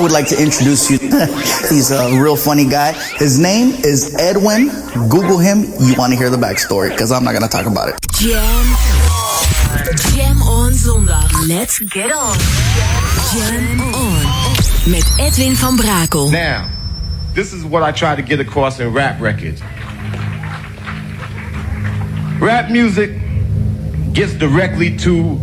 I would like to introduce you. He's a real funny guy. His name is Edwin. Google him. You want to hear the backstory because I'm not going to talk about it. Jam. Jam on zondag. Let's get on. Jam on. Met Edwin van Brakel. Now, this is what I try to get across in rap records. Rap music gets directly to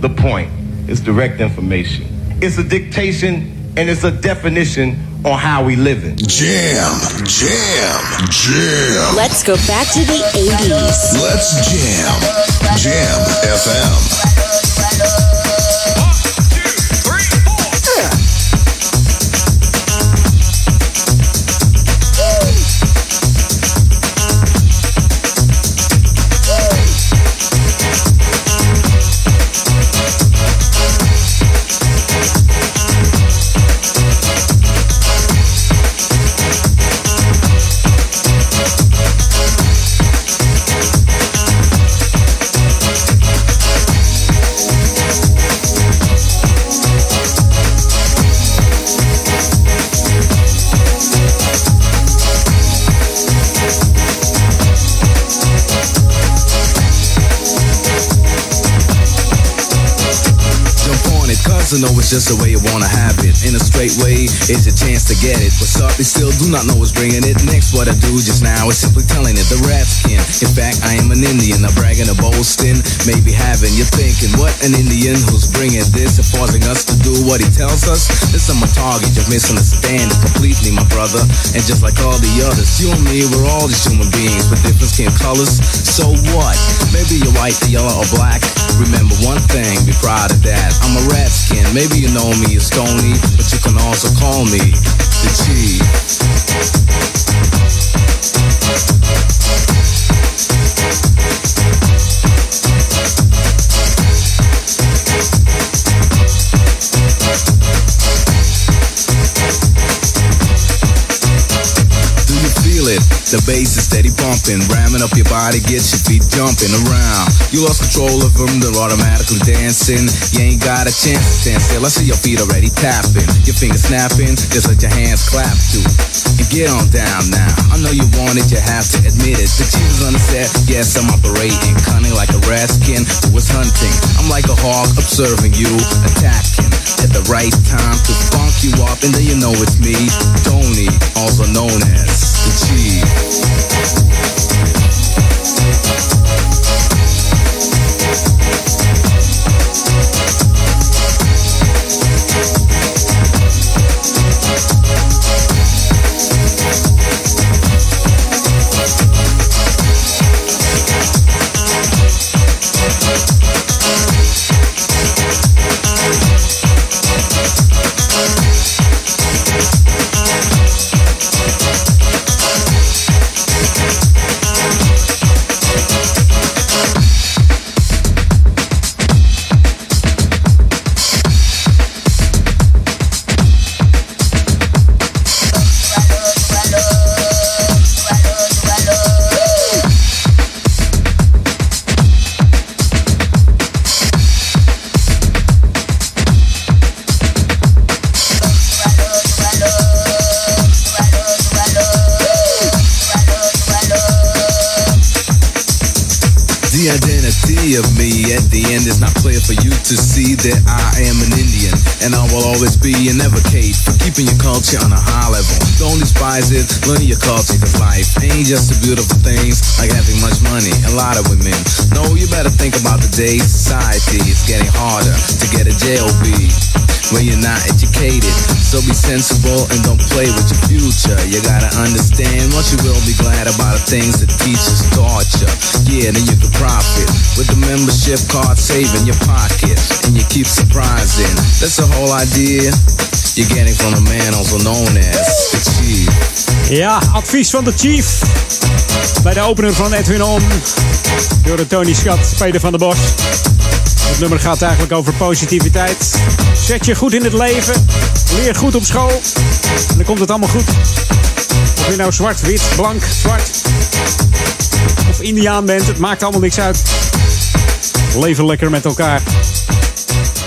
the point. It's direct information. It's a dictation and it's a definition on how we living. Jam, jam, jam. Let's go back to the 80s. Let's jam. Jam FM. Know it's just the way you wanna have it. In a straight way, it's a chance to get it. What's up, they still do not know what's bringing it. Next, what I do just now is simply telling it the rap skin. In fact, I am an Indian, I'm bragging or boasting. Maybe having you thinking, what an Indian who's bringing this and forcing us to do what he tells us. This I'm a target, you misunderstand it completely, my brother. And just like all the others, you and me, we're all just human beings with different skin colors. So what? Maybe you're white, yellow, or black. Remember one thing, be proud of that. I'm a rat skin. Maybe you know me as Stony, but you can also call me the it? The bass is steady pumping, ramming up your body, gets your feet jumping around. You lost control of them, they're automatically dancing. You ain't got a chance to stand still. I see your feet already tapping, your fingers snapping, just let your hands clap too. And get on down now. I know you want it, you have to admit it. The chief is on the set, yes, I'm operating, cunning like a raskin who was hunting. I'm like a hawk observing you, attacking at the right time to funk you up, and then you know it's me, Tony, also known as the Chief. Just the beautiful things like having much money, a lot of women. No, you better think about the day society is getting harder to get a JOB when you're not educated. So be sensible and don't play with your future. You gotta understand what you will be glad about the things that teachers taught you. Yeah, then you can profit with the membership card saving your pocket and you keep surprising. That's the whole idea you're getting from the man also known as the Chief. Ja, advies van de Chief. Bij de opener van Edwin On. Door de Tony Scott, Peter van der Bos. Het nummer gaat eigenlijk over positiviteit. Zet je goed in het leven. Leer goed op school. En dan komt het allemaal goed. Of je nou zwart, wit, blank, zwart. Of Indiaan bent, het maakt allemaal niks uit. Leven lekker met elkaar.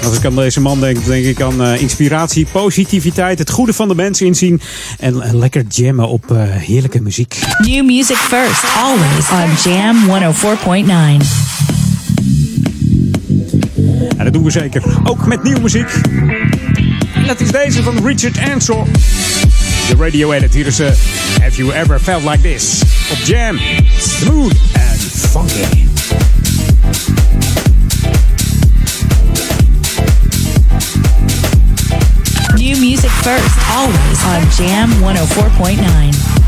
Als ik aan deze man denk, denk ik aan uh, inspiratie, positiviteit, het goede van de mens inzien en, en lekker jammen op uh, heerlijke muziek. New music first, always on Jam 104.9. En dat doen we zeker, ook met nieuwe muziek. En dat is deze van Richard Ansel. De radio edit. Hier is uh, Have You Ever Felt Like This? Op Jam. Smooth and funky. First, always on Jam 104.9.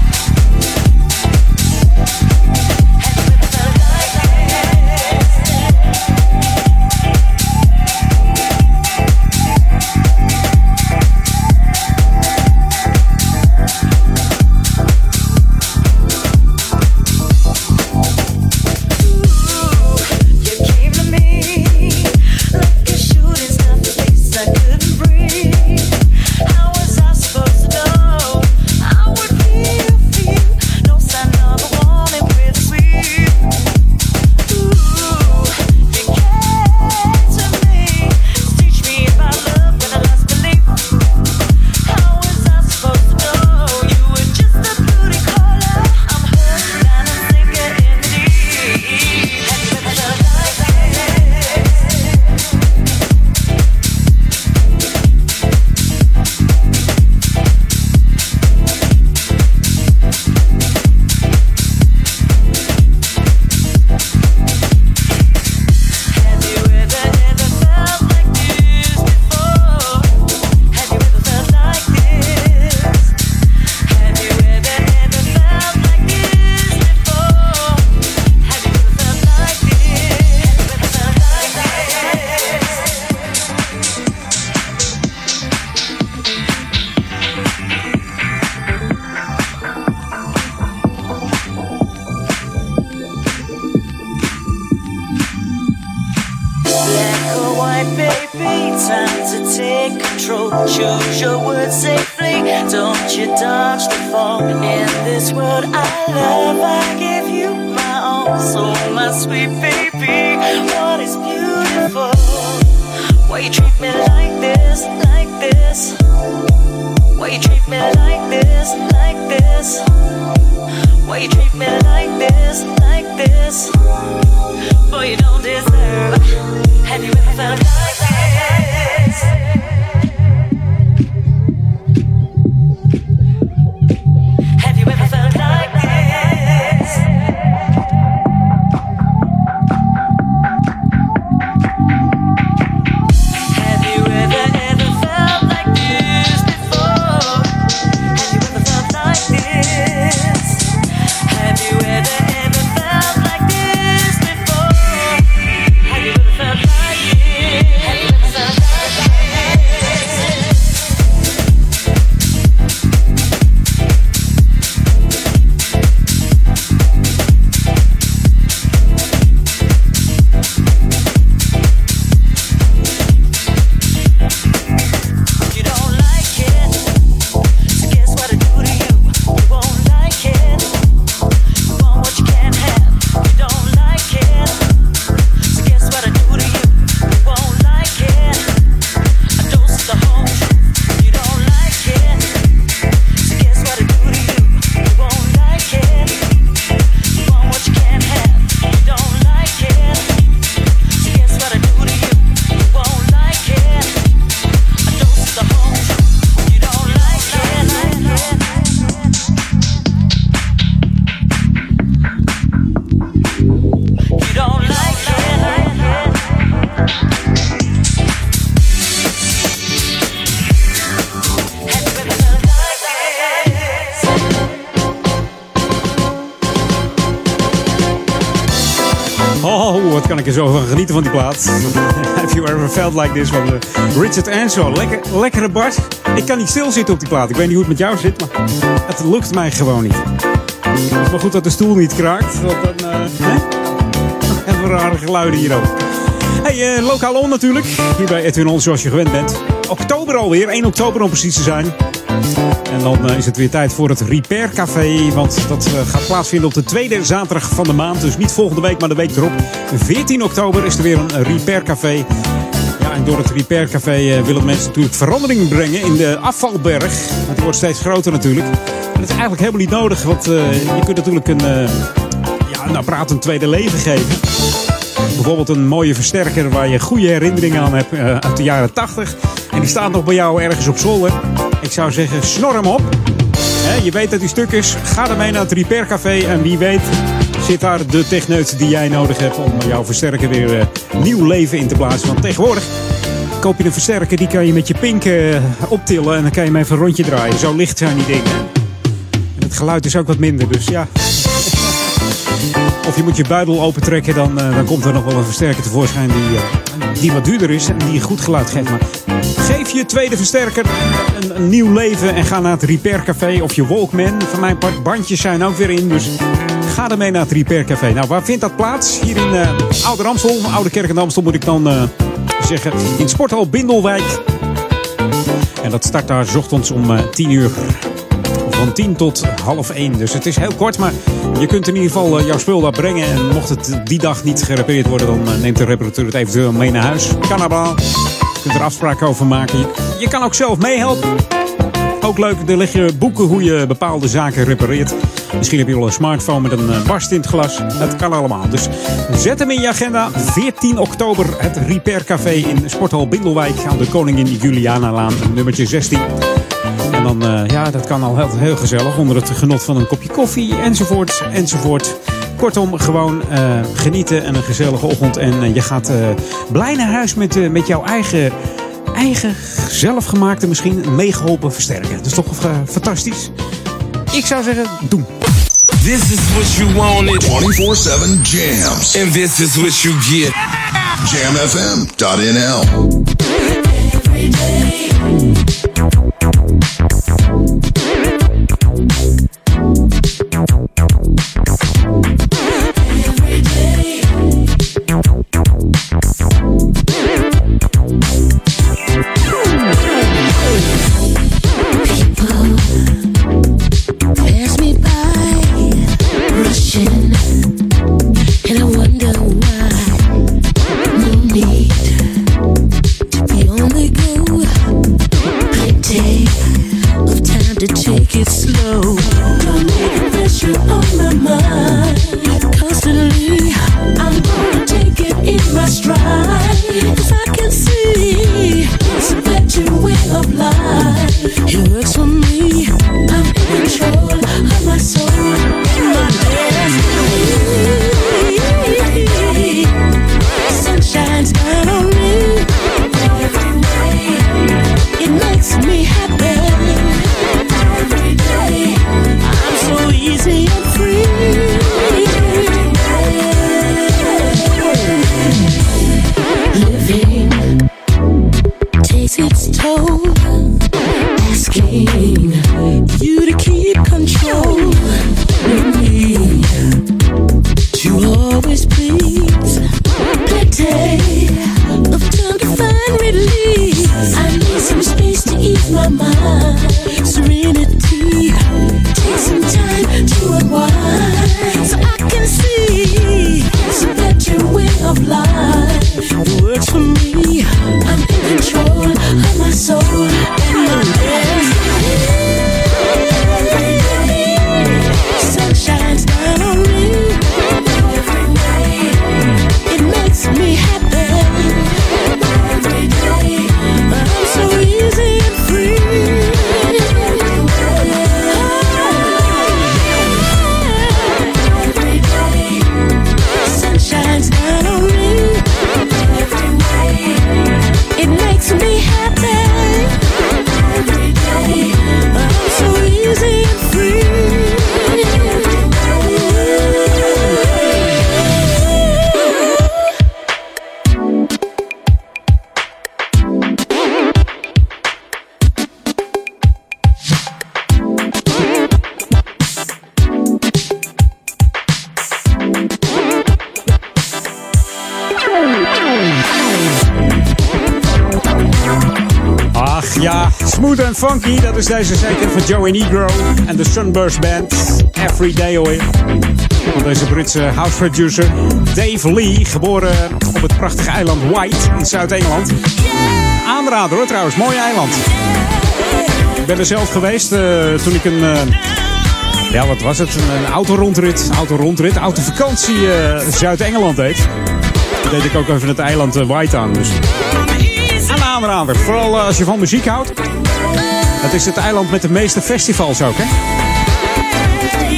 felt like this van Richard Ansel. Lekker, lekkere bars. Ik kan niet stilzitten op die plaat. Ik weet niet hoe het met jou zit, maar het lukt mij gewoon niet. Maar goed dat de stoel niet kraakt. Want dan uh, we rare geluiden hier ook. Hey, uh, lokaal on natuurlijk. Hier bij Edwin On, zoals je gewend bent. Oktober alweer, 1 oktober om precies te zijn. En dan eh, is het weer tijd voor het Repair Café. Want dat eh, gaat plaatsvinden op de tweede zaterdag van de maand. Dus niet volgende week, maar de week erop. 14 oktober is er weer een Repair Café. Door het Repair Café uh, willen mensen natuurlijk verandering brengen in de afvalberg. Die wordt steeds groter natuurlijk. En dat is eigenlijk helemaal niet nodig, want uh, je kunt natuurlijk een, uh, ja, een apparaat een tweede leven geven. Bijvoorbeeld een mooie versterker waar je goede herinneringen aan hebt uit de jaren 80. En die staat nog bij jou ergens op zolder. Ik zou zeggen, snor hem op. Je weet dat die stuk is. Ga ermee naar het Repair Café en wie weet zit daar de techneut die jij nodig hebt om jouw versterker weer uh, nieuw leven in te blazen. Want tegenwoordig koop je een versterker, die kan je met je pink uh, optillen en dan kan je hem even een rondje draaien. Zo licht zijn die dingen. En het geluid is ook wat minder, dus ja. Of je moet je buidel opentrekken, dan, uh, dan komt er nog wel een versterker tevoorschijn die, die wat duurder is en die goed geluid geeft. Maar geef je tweede versterker een, een, nieuw leven en ga naar het Repair Café of je Walkman. Van mijn part, bandjes zijn ook weer in, dus ga ermee naar het Repair Café. Nou, waar vindt dat plaats? Hier in uh, Oude Amstel, Oude Kerk en Amstel moet ik dan uh, zeggen. In Sporthal Bindelwijk. En dat start daar ochtends om uh, 10 uur. Van 10 tot half 1. Dus het is heel kort, maar je kunt in ieder geval jouw spul daar brengen. En mocht het die dag niet gerepareerd worden, dan neemt de reparateur het eventueel mee naar huis. Allemaal. Je kunt er afspraken over maken. Je, je kan ook zelf meehelpen. Ook leuk, er liggen boeken hoe je bepaalde zaken repareert. Misschien heb je wel een smartphone met een uh, barst in het glas. Dat kan allemaal. Dus zet hem in je agenda. 14 oktober het Repair Café in Sporthal Bindelwijk aan de Koningin Juliana-laan, nummertje 16. En dan, uh, ja, dat kan al heel, gezellig onder het genot van een kopje koffie enzovoort enzovoort. Kortom, gewoon uh, genieten en een gezellige ochtend. En je gaat blij naar huis met, met jouw eigen eigen, zelfgemaakte, misschien meegeholpen versterker. Dat is toch fantastisch? Ik zou zeggen, doen. This is what you wanted. 24-7 jams. And this is what you get. Jamfm.nl smooth and funky, dat is deze zeker van Joey Negro en de Sunburst Band. Every Day. Van deze Britse house producer Dave Lee, geboren op het prachtige eiland White in Zuid-Engeland. Aanrader hoor trouwens, mooi eiland. Ik ben er zelf geweest uh, toen ik een... Uh, ja, wat was het? Een, autorondrit, autorondrit, autovakantie uh, Zuid-Engeland deed. Deed ik ook even het eiland White aan. Dus een aanrader. Vooral als je van muziek houdt. Het is het eiland met de meeste festivals ook, hè?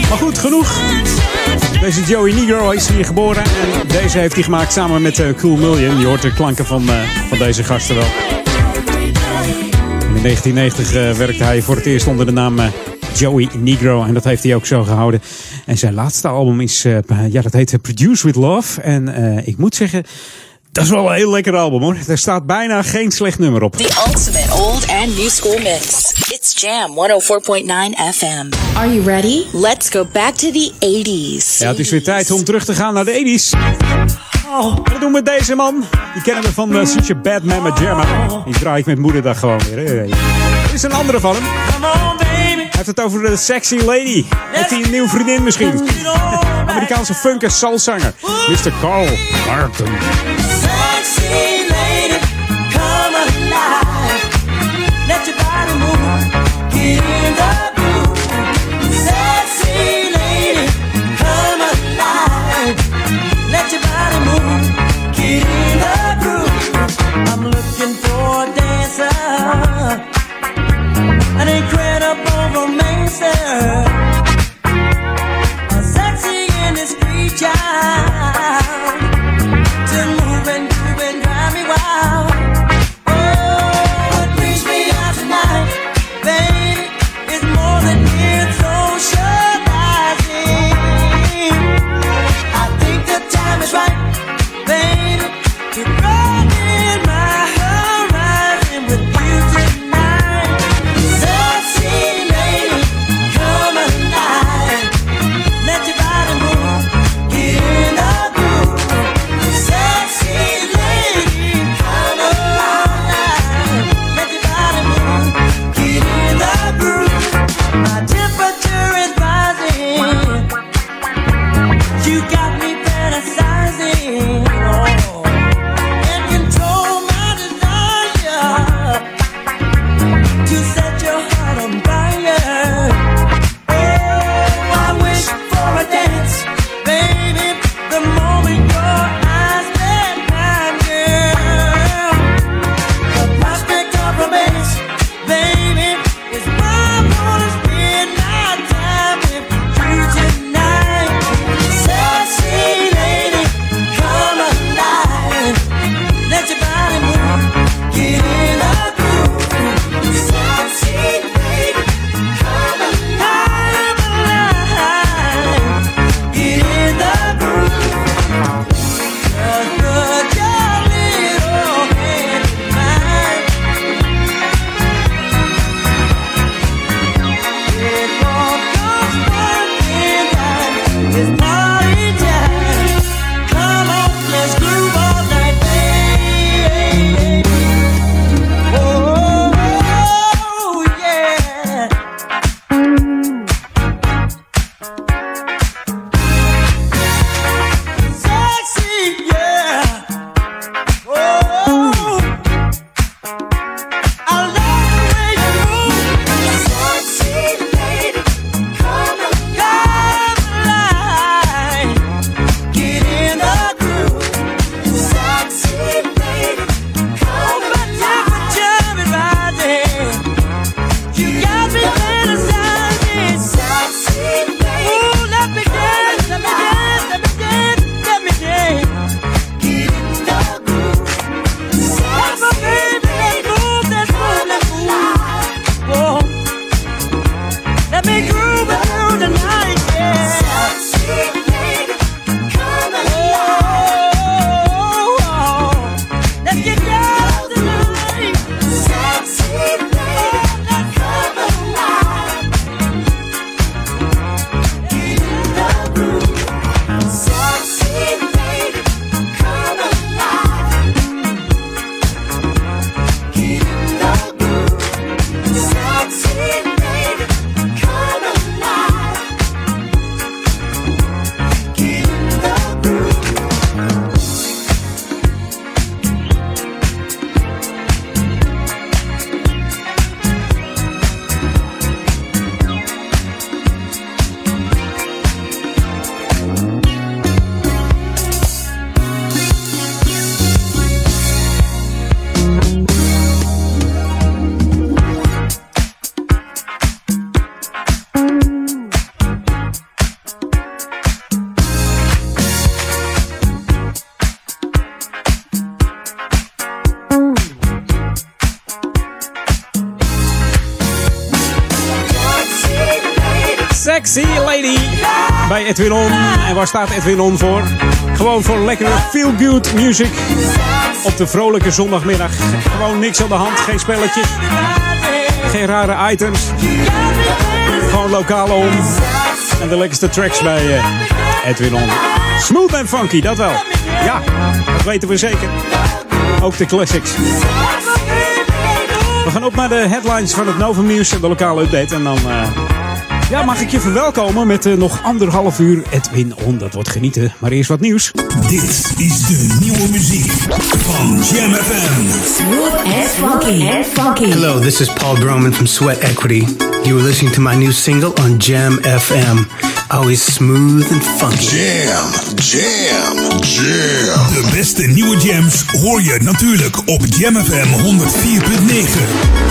Maar goed, genoeg. Deze Joey Negro is hier geboren. En deze heeft hij gemaakt samen met uh, Cool Million. Je hoort de klanken van, uh, van deze gasten wel. In 1990 uh, werkte hij voor het eerst onder de naam Joey Negro. En dat heeft hij ook zo gehouden. En zijn laatste album is, ja, dat heet Produce With Love. En ik moet zeggen... Dat is wel een heel lekker album hoor. Er staat bijna geen slecht nummer op. The ultimate old and new school mix. It's Jam 104.9 FM. Are you ready? Let's go back to the 80s. Ja, het is weer tijd om terug te gaan naar de 80s. Oh, wat doen we met deze man? Die kennen we van uh, Such a Bad Man met Jerma. Die draai ik met moederdag gewoon weer. Er is een andere van hem. Heeft het over de sexy lady. Heeft hij een nieuwe vriendin misschien? Amerikaanse funk en soulzanger. Mr. Carl Martin. Sexy lady, come alive. Let your body move. Get in the groove. Sexy lady, come alive. Let your body move. Get in the groove. I'm looking for a dancer. An incredible never met. Edwin On. En waar staat Edwin On voor? Gewoon voor lekkere feel-good music op de vrolijke zondagmiddag. Gewoon niks aan de hand, geen spelletjes, geen rare items. Gewoon lokaal om. En de lekkerste tracks bij eh, Edwin On. Smooth en funky, dat wel. Ja, dat weten we zeker. Ook de classics. We gaan op naar de headlines van het Novum Nieuws en de lokale update. En dan eh, ja, mag ik je verwelkomen met eh, nog anderhalf uur Edwin On. Dat wordt genieten. Maar eerst wat nieuws. Dit is de nieuwe muziek van Jam FM. Smooth and funky. And funky. Hello, this is Paul Broman from Sweat Equity. You are listening to my new single on Jam FM. Always smooth and funky. Jam, jam, jam. De beste nieuwe jams hoor je natuurlijk op Jam FM 104.9.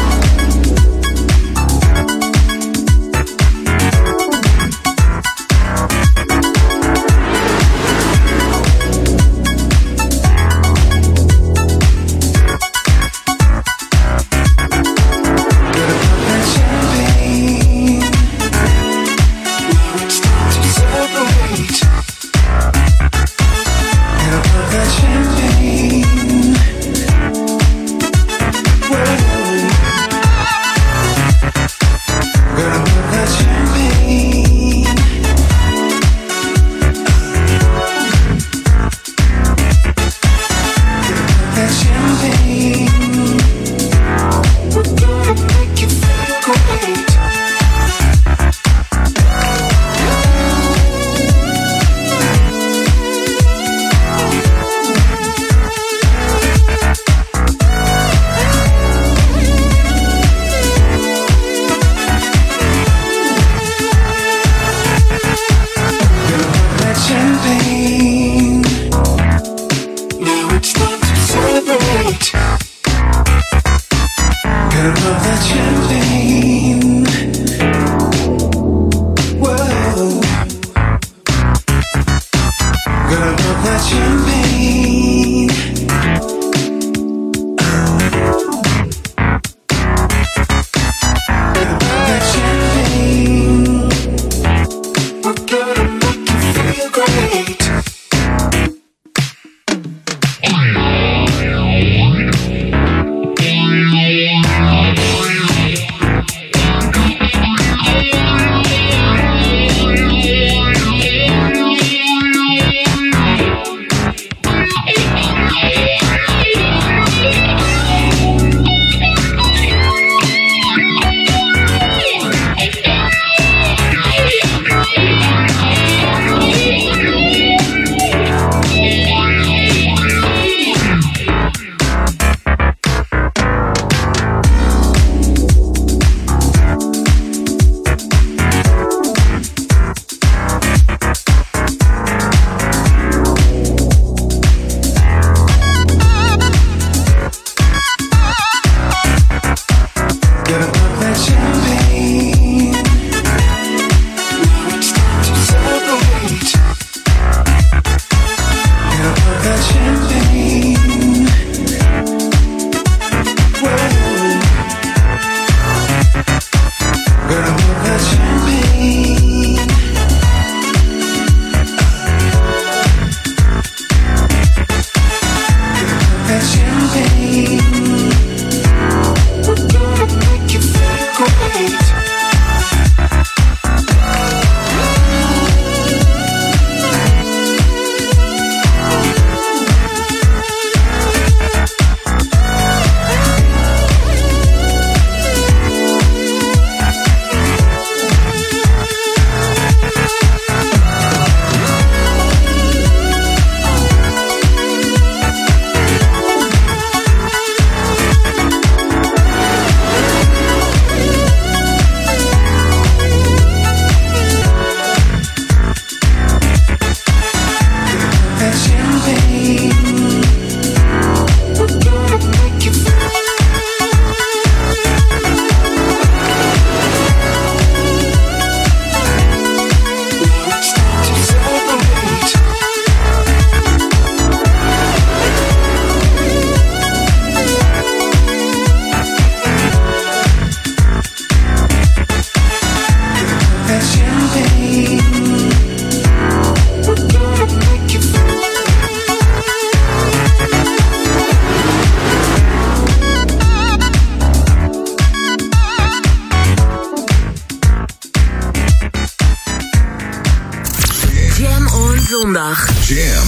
zondag. Jam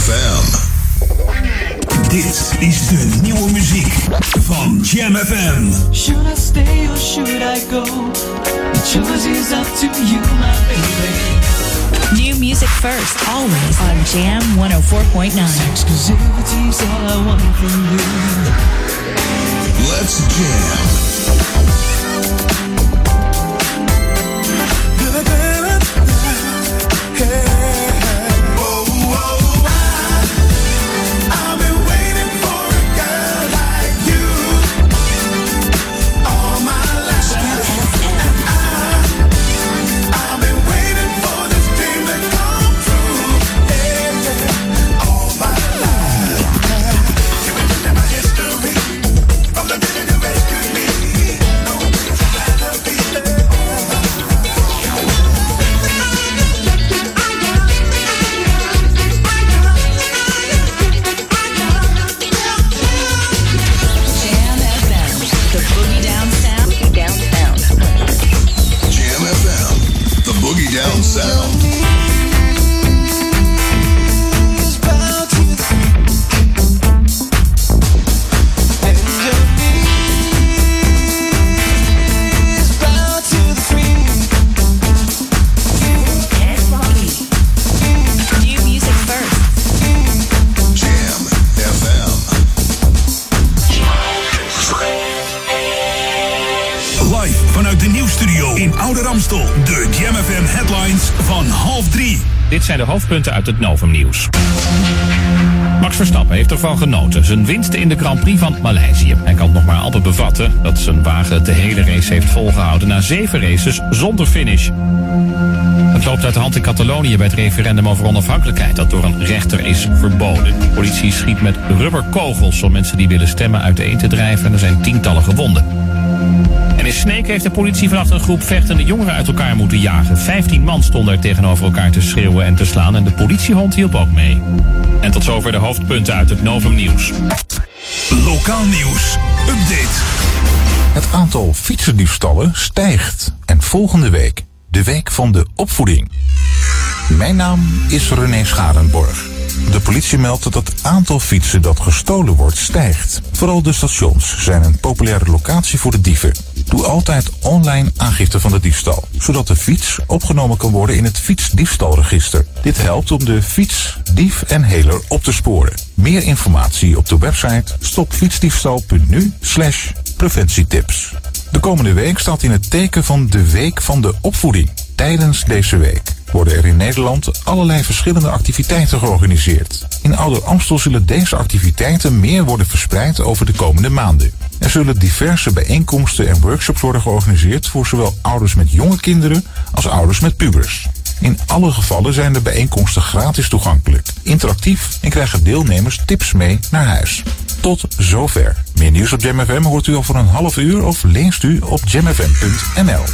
FM. Dit is de nieuwe muziek van Jam FM. Should I stay or should I go? The choice is up to you, my baby. New music first, always on Jam 104.9. Exclusivity's all I want from you. Let's jam. Jam hoofdpunten uit het Novum-nieuws. Max Verstappen heeft ervan genoten. Zijn winst in de Grand Prix van Maleisië. Hij kan nog maar amper bevatten dat zijn wagen de hele race heeft volgehouden na zeven races zonder finish. Het loopt uit de hand in Catalonië bij het referendum over onafhankelijkheid dat door een rechter is verboden. De politie schiet met rubberkogels om mensen die willen stemmen uiteen te drijven en er zijn tientallen gewonden. Sneek heeft de politie vannacht een groep vechtende jongeren uit elkaar moeten jagen. Vijftien man stonden er tegenover elkaar te schreeuwen en te slaan en de politiehond hielp ook mee. En tot zover de hoofdpunten uit het Novum Nieuws. Lokaal nieuws. Update. Het aantal fietsendiefstallen stijgt. En volgende week de week van de opvoeding. Mijn naam is René Scharenborg. De politie meldt dat het aantal fietsen dat gestolen wordt stijgt. Vooral de stations zijn een populaire locatie voor de dieven. Doe altijd online aangifte van de diefstal, zodat de fiets opgenomen kan worden in het fietsdiefstalregister. Dit helpt om de fiets, dief en heler op te sporen. Meer informatie op de website stopfietsdiefstal.nu slash preventietips. De komende week staat in het teken van de Week van de Opvoeding. Tijdens deze week worden er in Nederland allerlei verschillende activiteiten georganiseerd. In Ouder Amstel zullen deze activiteiten meer worden verspreid over de komende maanden. Er zullen diverse bijeenkomsten en workshops worden georganiseerd voor zowel ouders met jonge kinderen als ouders met pubers. In alle gevallen zijn de bijeenkomsten gratis toegankelijk, interactief en krijgen deelnemers tips mee naar huis. Tot zover. Meer nieuws op Jam FM hoort u over een half uur of leest u op jamfm.nl.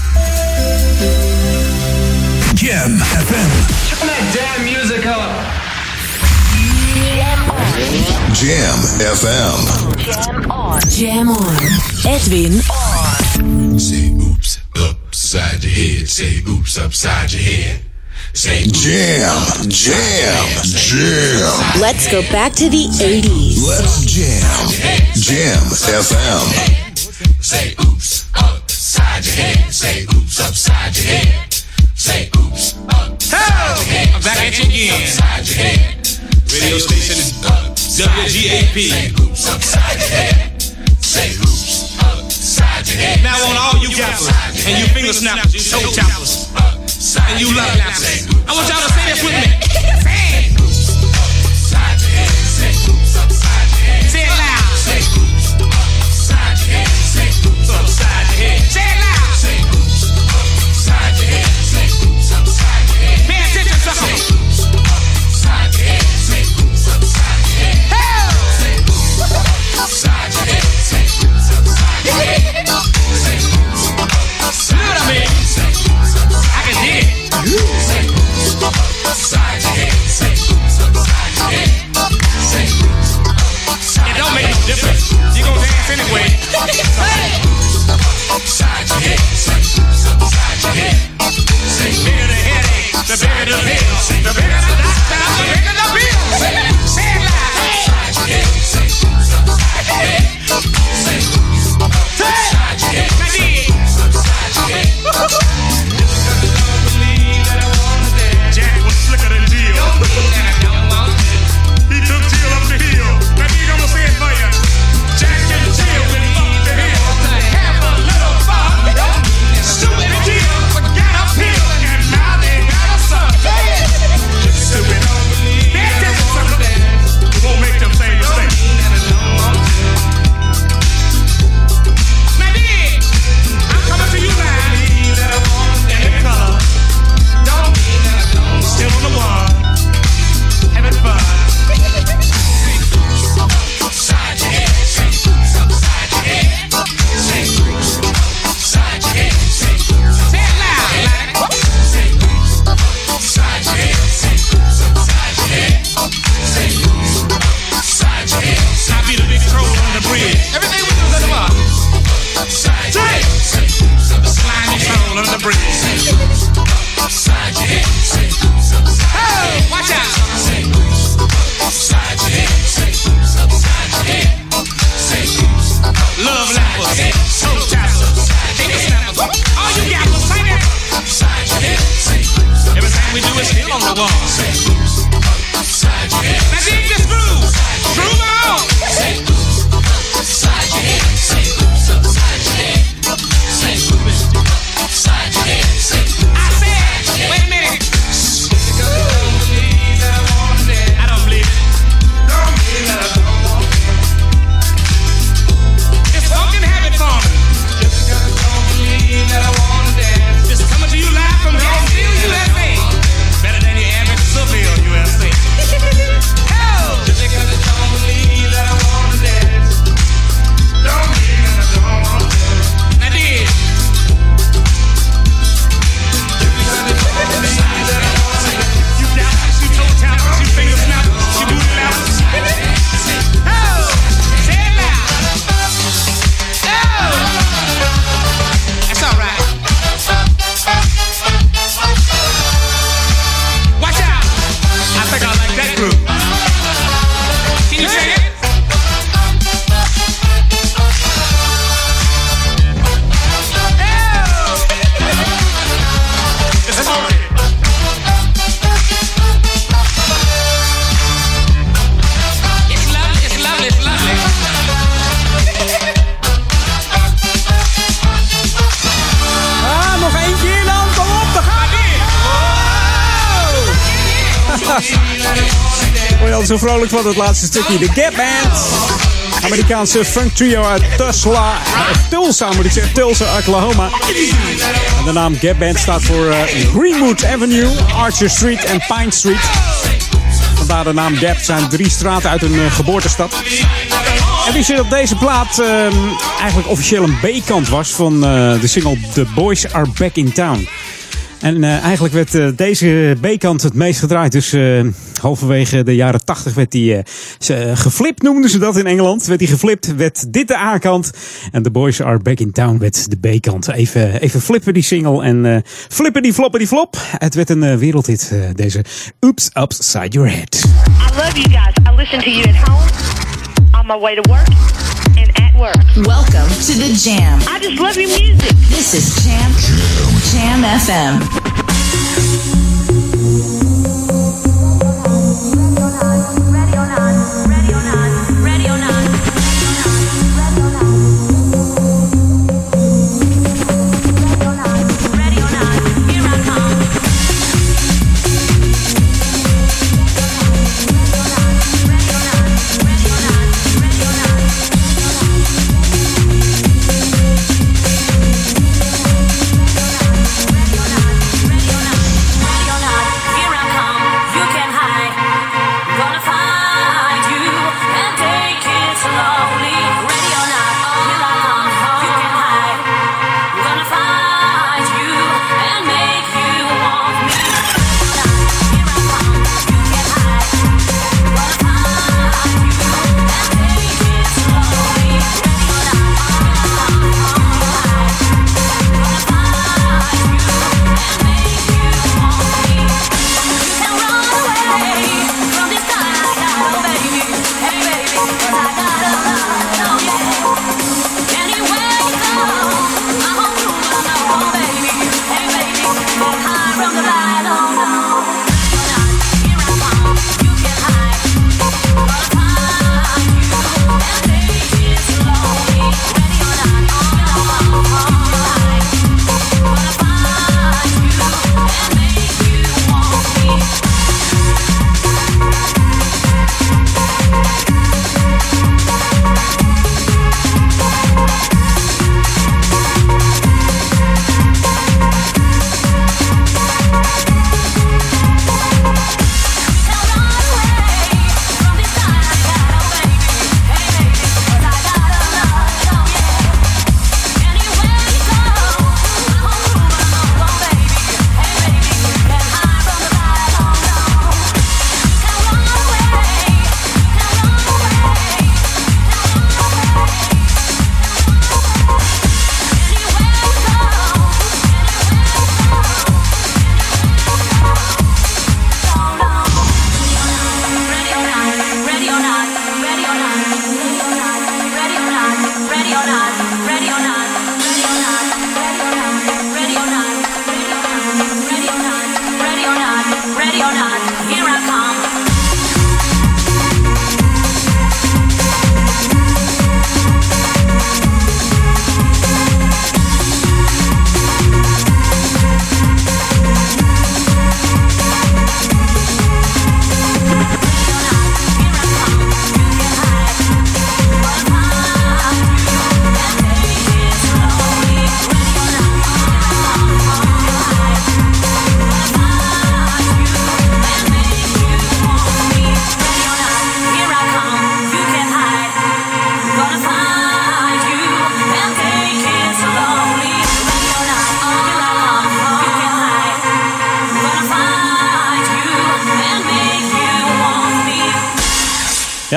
Jam FM. Turn that damn music up. Jam FM. Jam on. Jam on. Edwin on. Say oops upside your head. Say oops upside your head. Say Jam, jam, jam. Let's go back to the 80s. Let's jam. Jam FM. Say oops upside your head. Say oops upside your head. Say oops upside your head. I'm back at you again. Upside your head. Radio station is WGAP. Say oops upside your head. Say oops upside your head. Now on all you gappers and you finger snappers, you toe tappers, and you love lappers. I want y'all to say this with me. upside your head. Say who's upside your It don't make no difference. You gonna dance anyway. Bigger the headache, the bigger the pill, the bigger the vrolijk van het laatste stukje. De Gap Band. Amerikaanse funk trio uit Tulsa, Tulsa moet ik zeggen, Tulsa, Oklahoma. En de naam Gap Band staat voor eh, Greenwood Avenue, Archer Street en Pine Street. Vandaar de naam Gap zijn drie straten uit een eh, geboortestad. En wist je dat deze plaat ehm, eigenlijk officieel een B-kant was van eh, de single The Boys Are Back in Town? En eigenlijk werd deze B-kant het meest gedraaid. Dus halverwege de jaren 80 werd die eh, ze, eh, geflipt, noemden ze dat in Engeland. Werd die geflipt, werd dit de A-kant. En The Boys Are Back in Town werd de B-kant. Even, even flippen die single en eh, flippen die floppen die flop. Het werd een eh, wereldhit, eh, deze Oops Upside Your Head. I love you guys. I listen to you at home, on my way to work, and at work. Welcome to the Jam. I just love your music. This is Jam Jam FM.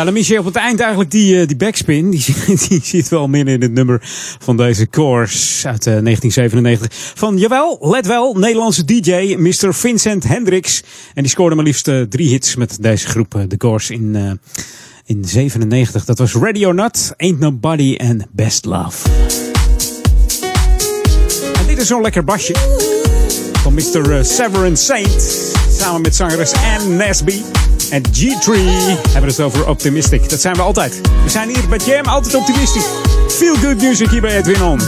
Dan mis je op het eind eigenlijk die, eh, die backspin. Die, die zit wel meer in het nummer van deze course uit eh, 1997. Van, jawel, let wel, Nederlandse DJ, Mr. Vincent Hendricks. En die scoorde maar liefst eh, drie hits met deze groep, eh, de course, in, eh, in 97. Dat was Ready or Not, Ain't Nobody en Best Love. En dit is zo'n lekker basje van Mr. Severin Saint. Samen met zangeres Ann Nesby. En G3 hebben het over Optimistic. Dat zijn we altijd. We zijn hier bij Jam altijd optimistisch. Feel good music hier bij Edwin On.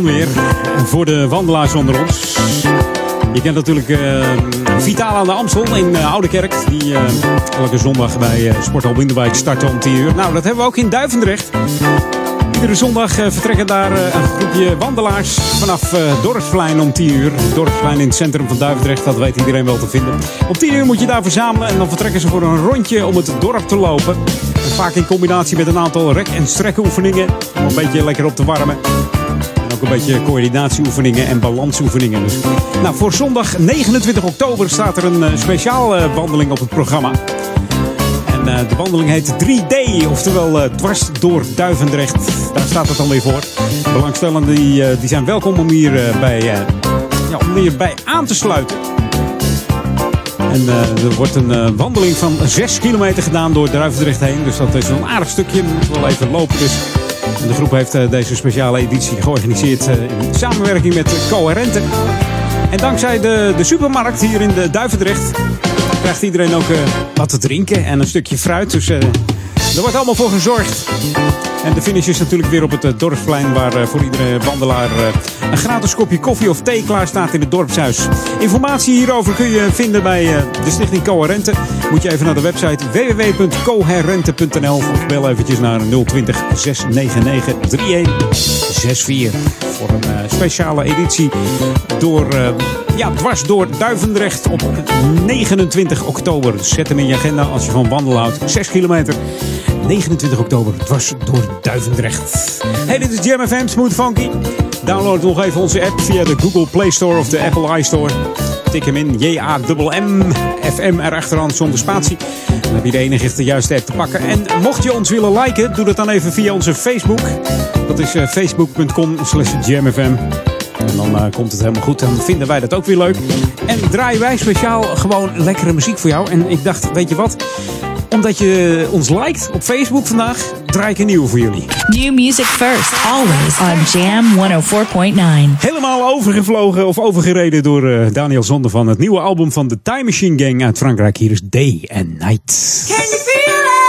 Onweer. Voor de wandelaars onder ons. Je kent natuurlijk eh Vitaal aan de Amstel in eh, Oudekerk. Die eh, elke zondag bij eh, Sporthal Winderwijk starten om 10 uur. Nou, dat hebben we ook in Duivendrecht. Iedere zondag vertrekken daar een groepje wandelaars vanaf Dorpsplein om 10 uur. Dorpsplein in het centrum van Duivendrecht, dat weet iedereen wel te vinden. Om 10 uur moet je daar verzamelen en dan vertrekken ze voor een rondje om het dorp te lopen. En vaak in combinatie met een aantal rek- en strekoefeningen. Om een beetje lekker op te warmen. Een beetje coördinatieoefeningen en balansoefeningen. Nou, voor zondag 29 oktober staat er een eh, speciaal eh, wandeling op het programma. En eh, de wandeling heet 3D, oftewel eh, dwars door Duivendrecht. Daar staat het dan weer voor. Belangstellenden die, zijn welkom om hier, bij, ja, om hierbij aan te sluiten. En er wordt een wandeling van 6 kilometer gedaan door Duivendrecht heen. Dus dat is een aardig stukje. Je moet wel even lopen. Dus. De groep heeft eh, deze speciale editie georganiseerd eh, in samenwerking met Coherente. En dankzij de, de supermarkt hier in de Duivendrecht krijgt iedereen ook eh, wat te drinken en een stukje fruit. Dus er wordt allemaal voor gezorgd. En de finish is natuurlijk weer op het dorpsplein, waar voor iedere wandelaar een gratis kopje koffie of thee klaar staat in het dorpshuis. Informatie hierover kun je vinden bij eh, de Stichting Coherente. Moet je even naar de website www.coherente.nl of bel eventjes naar 020 699 3164 voor een eh, speciale editie door, eh, ja, dwars door Duivendrecht op 29 oktober. Zet hem in je agenda als je van wandelen houdt. 6 kilometer. 29 oktober, dwars door Duivendrecht. Hey, dit is Jam FM, Smooth Funky. Download nog even onze app via de Google Play Store of de Apple iStore. Tik hem in, J-A-M-M, FM erachteraan zonder spatie. Dan heb je de enige de juiste app te pakken. En mocht je ons willen liken, doe dat dan even via onze Facebook. Dat is eh, facebook.com slash. En dan eh, komt het helemaal goed. Dan vinden wij dat ook weer leuk. En draaien wij speciaal gewoon lekkere muziek voor jou. En ik dacht, weet je wat? Omdat je ons liked op Facebook vandaag, draai ik een nieuwe voor jullie. New music first, always on Jam 104.9. Helemaal overgevlogen of overgereden door eh, Daniel Zonder van het nieuwe album van de Time Machine Gang uit Frankrijk. Hier is Day and Night. Can you feel it?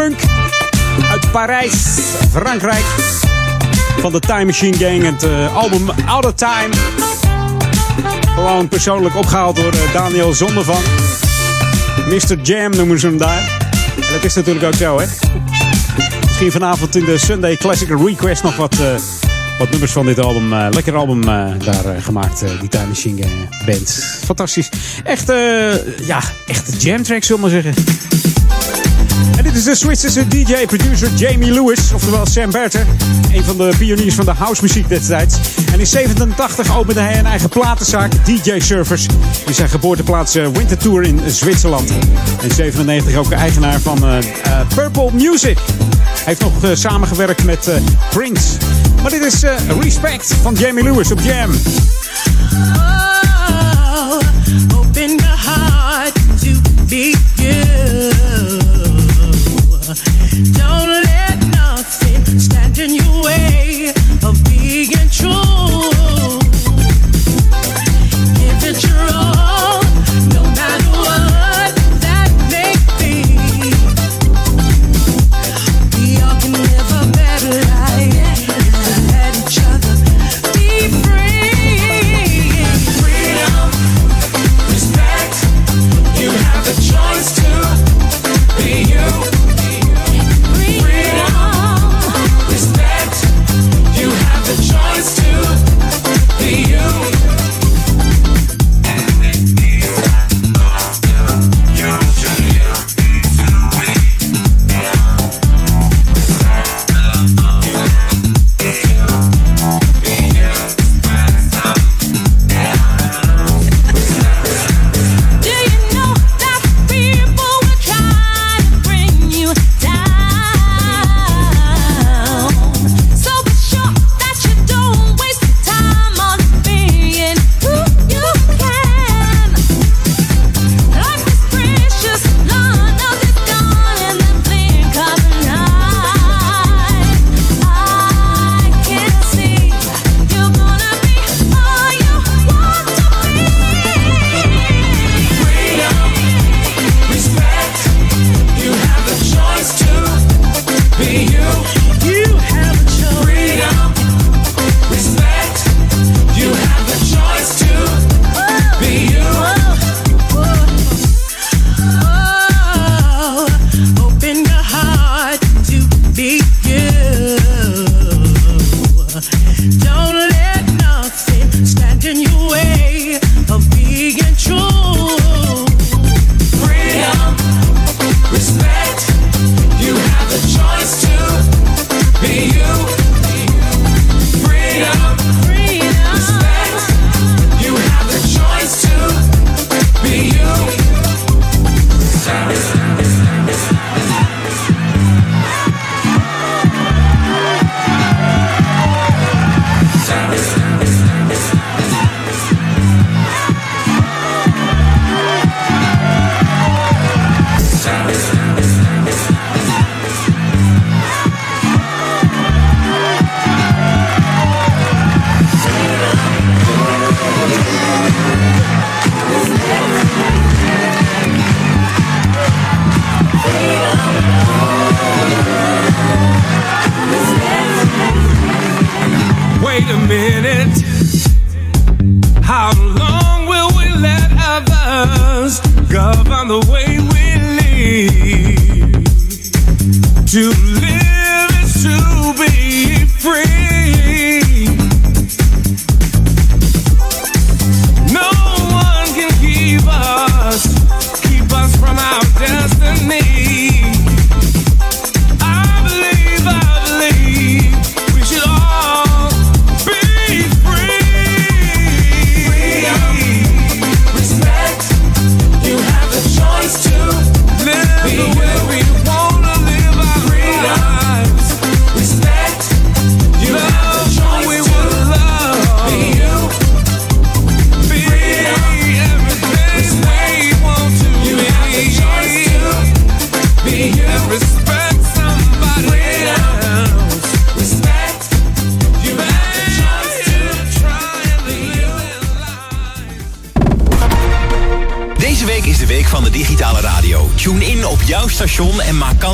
Funk uit Parijs, Frankrijk. Van de Time Machine Gang. Het eh, album Out of Time. Gewoon persoonlijk opgehaald door eh, Daniel Zondervan. Mr. Jam noemen ze hem daar. En dat is natuurlijk ook zo, hè. Misschien vanavond in de Sunday Classic Request nog wat, eh, wat nummers van dit album. lekker album daar gemaakt, die Time Machine Gang Band. Fantastisch. Echt, ja, echt jam track, zullen we maar zeggen. En dit is de Zwitserse DJ-producer Jamie Lewis, oftewel Sam Berter. Een van de pioniers van de housemuziek destijds. En in 87 opende hij een eigen platenzaak, DJ Servers. In zijn geboorteplaats eh, Winterthur in Zwitserland. In 97 ook eigenaar van eh, eh, Purple Music. Hij heeft nog samengewerkt met Prince. Maar dit is Respect van Jamie Lewis op Jam. Oh, open your heart to be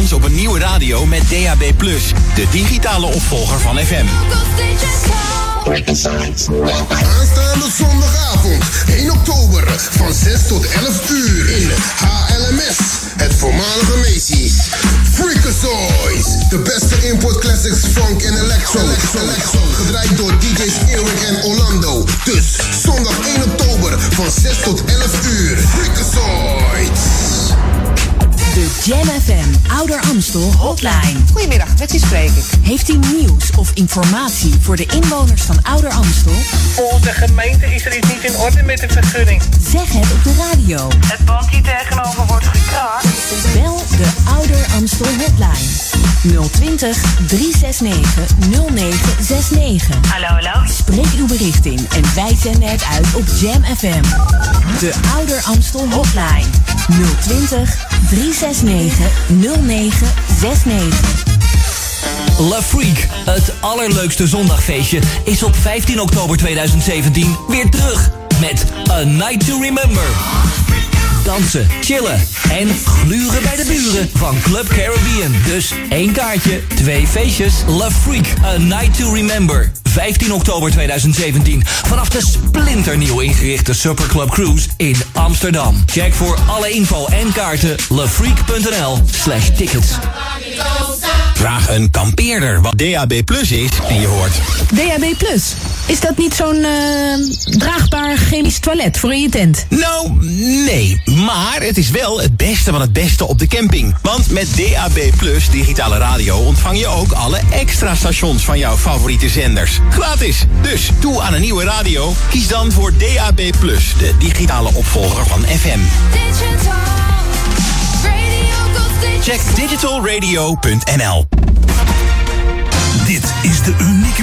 op een nieuwe radio met DAB+. De digitale opvolger van FM. Aanstaande zondagavond, 1 oktober, van 6 tot 11 uur in HLMS, het voormalige Macy's. Freakazoids, de beste import classics, funk en electro. Gedraaid door DJ's Earwig en Orlando. Dus zondag 1 oktober, van 6 tot 11 uur. Freakazoids. De Jam FM Ouder Amstel Hotline. Goedemiddag, met wie spreek ik? Heeft u nieuws of informatie voor de inwoners van Ouder Amstel? Volgens de gemeente is er iets niet in orde met de vergunning. Zeg het op de radio. Het pand hier tegenover wordt gekraakt. Bel de Ouder Amstel Hotline. 020 369 0969. Hallo, hallo. Spreek uw bericht in en wij zenden het uit op Jam FM. De Ouder Amstel Hotline. 020 369 0969. La Freak, het allerleukste zondagfeestje, is op 15 oktober 2017 weer terug met A Night to Remember. Dansen, chillen en gluren bij de buren van Club Caribbean. Dus één kaartje, twee feestjes. La Freak, A Night to Remember. 15 oktober 2017 vanaf de splinternieuw ingerichte Superclub Cruise in Amsterdam. Check voor alle info en kaarten lafreak.nl slash tickets. Vraag een kampeerder wat DAB Plus is en je hoort... DAB Plus. Is dat niet zo'n eh, draagbaar chemisch toilet voor in je tent? Nou, nee. Maar het is wel het beste van het beste op de camping. Want met DAB Plus digitale radio ontvang je ook alle extra stations van jouw favoriete zenders. Gratis. Dus toe aan een nieuwe radio. Kies dan voor DAB Plus, de digitale opvolger van FM. Check digitalradio.nl. Dit is de unieke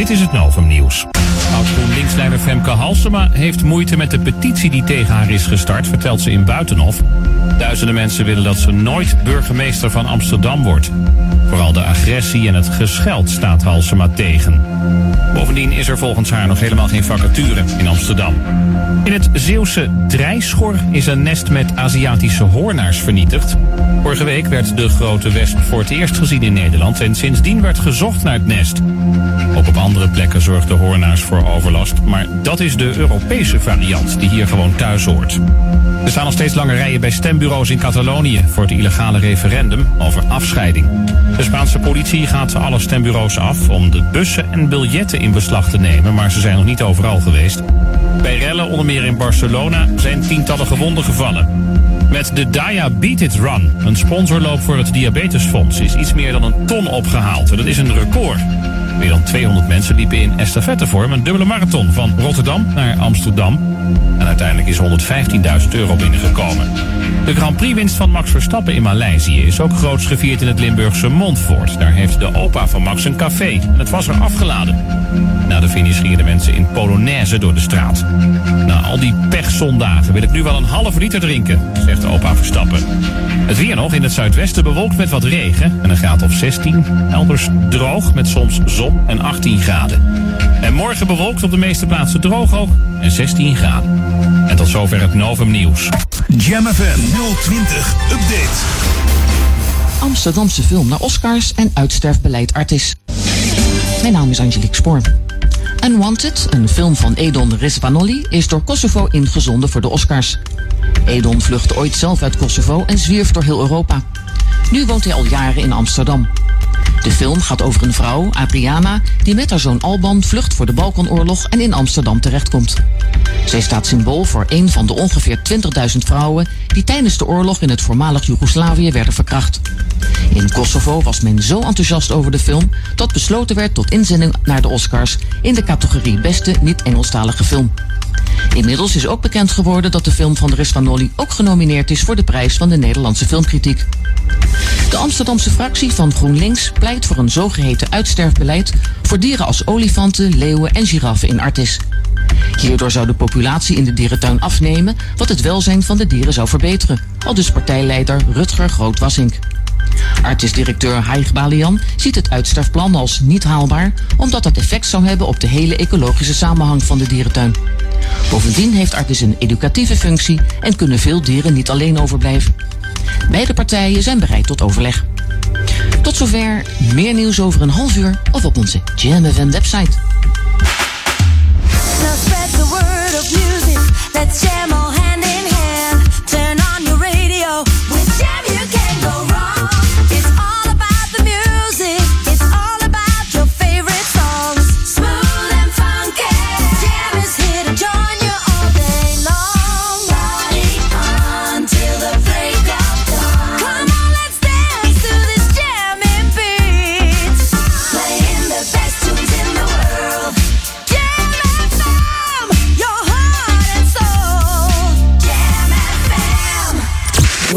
Dit is het Novum Nieuws. Oud-GroenLinks-leider Femke Halsema heeft moeite met de petitie die tegen haar is gestart, vertelt ze in Buitenhof. Duizenden mensen willen dat ze nooit burgemeester van Amsterdam wordt. Vooral de agressie en het gescheld staat Halsema tegen. Bovendien is er volgens haar nog helemaal geen vacature in Amsterdam. In het Zeeuwse Drijschor is een nest met Aziatische hoornaars vernietigd. Vorige week werd de grote wesp voor het eerst gezien in Nederland en sindsdien werd gezocht naar het nest. Ook op plekken zorgden hoornaars voor overlast, maar dat is de Europese variant die hier gewoon thuis hoort. Er staan nog steeds lange rijen bij stembureaus in Catalonië voor het illegale referendum over afscheiding. De Spaanse politie gaat alle stembureaus af om de bussen en biljetten in beslag te nemen, maar ze zijn nog niet overal geweest. Bij rellen, onder meer in Barcelona, zijn tientallen gewonden gevallen. Met de Daya Beat It Run, een sponsorloop voor het Diabetesfonds, is iets meer dan een ton opgehaald. En dat is een record. Meer dan 200 mensen liepen in estafettevorm een dubbele marathon van Rotterdam naar Amsterdam. En uiteindelijk is 115.000 euro binnengekomen. De Grand Prix-winst van Max Verstappen in Maleisië is ook groots gevierd in het Limburgse Montfort. Daar heeft de opa van Max een café. En het was er afgeladen. Na de finish gingen de mensen in Polonaise door de straat. Na al die pechzondagen wil ik nu wel een half liter drinken, zegt opa Verstappen. Het weer nog in het zuidwesten bewolkt met wat regen en een graad of 16. Elders droog met soms zon en 18 graden. En morgen bewolkt op de meeste plaatsen droog ook en 16 graden. En tot zover het Novum Nieuws. Jam FM 020 Update. Amsterdamse film naar Oscars en uitsterfbeleid artis. Mijn naam is Angelique Spoor. Unwanted, een film van Edon Rizvanoli, is door Kosovo ingezonden voor de Oscars. Edon vluchtte ooit zelf uit Kosovo en zwierf door heel Europa. Nu woont hij al jaren in Amsterdam. De film gaat over een vrouw, Adriana, die met haar zoon Alban vlucht voor de Balkanoorlog en in Amsterdam terechtkomt. Zij staat symbool voor een van de ongeveer 20.000 vrouwen die tijdens de oorlog in het voormalig Joegoslavië werden verkracht. In Kosovo was men zo enthousiast over de film dat besloten werd tot inzending naar de Oscars in de categorie Beste niet-Engelstalige film. Inmiddels is ook bekend geworden dat de film van Rizvanoli ook genomineerd is voor de prijs van de Nederlandse filmkritiek. De Amsterdamse fractie van GroenLinks pleit voor een zogeheten uitsterfbeleid voor dieren als olifanten, leeuwen en giraffen in Artis. Hierdoor zou de populatie in de dierentuin afnemen, wat het welzijn van de dieren zou verbeteren. Al dus partijleider Rutger Groot-Wassink. Artis-directeur Haig Balian ziet het uitsterfplan als niet haalbaar, omdat dat effect zou hebben op de hele ecologische samenhang van de dierentuin. Bovendien heeft Artis een educatieve functie en kunnen veel dieren niet alleen overblijven. Beide partijen zijn bereid tot overleg. Tot zover, meer nieuws over een half uur of op onze JamFM website. The word of music. Jam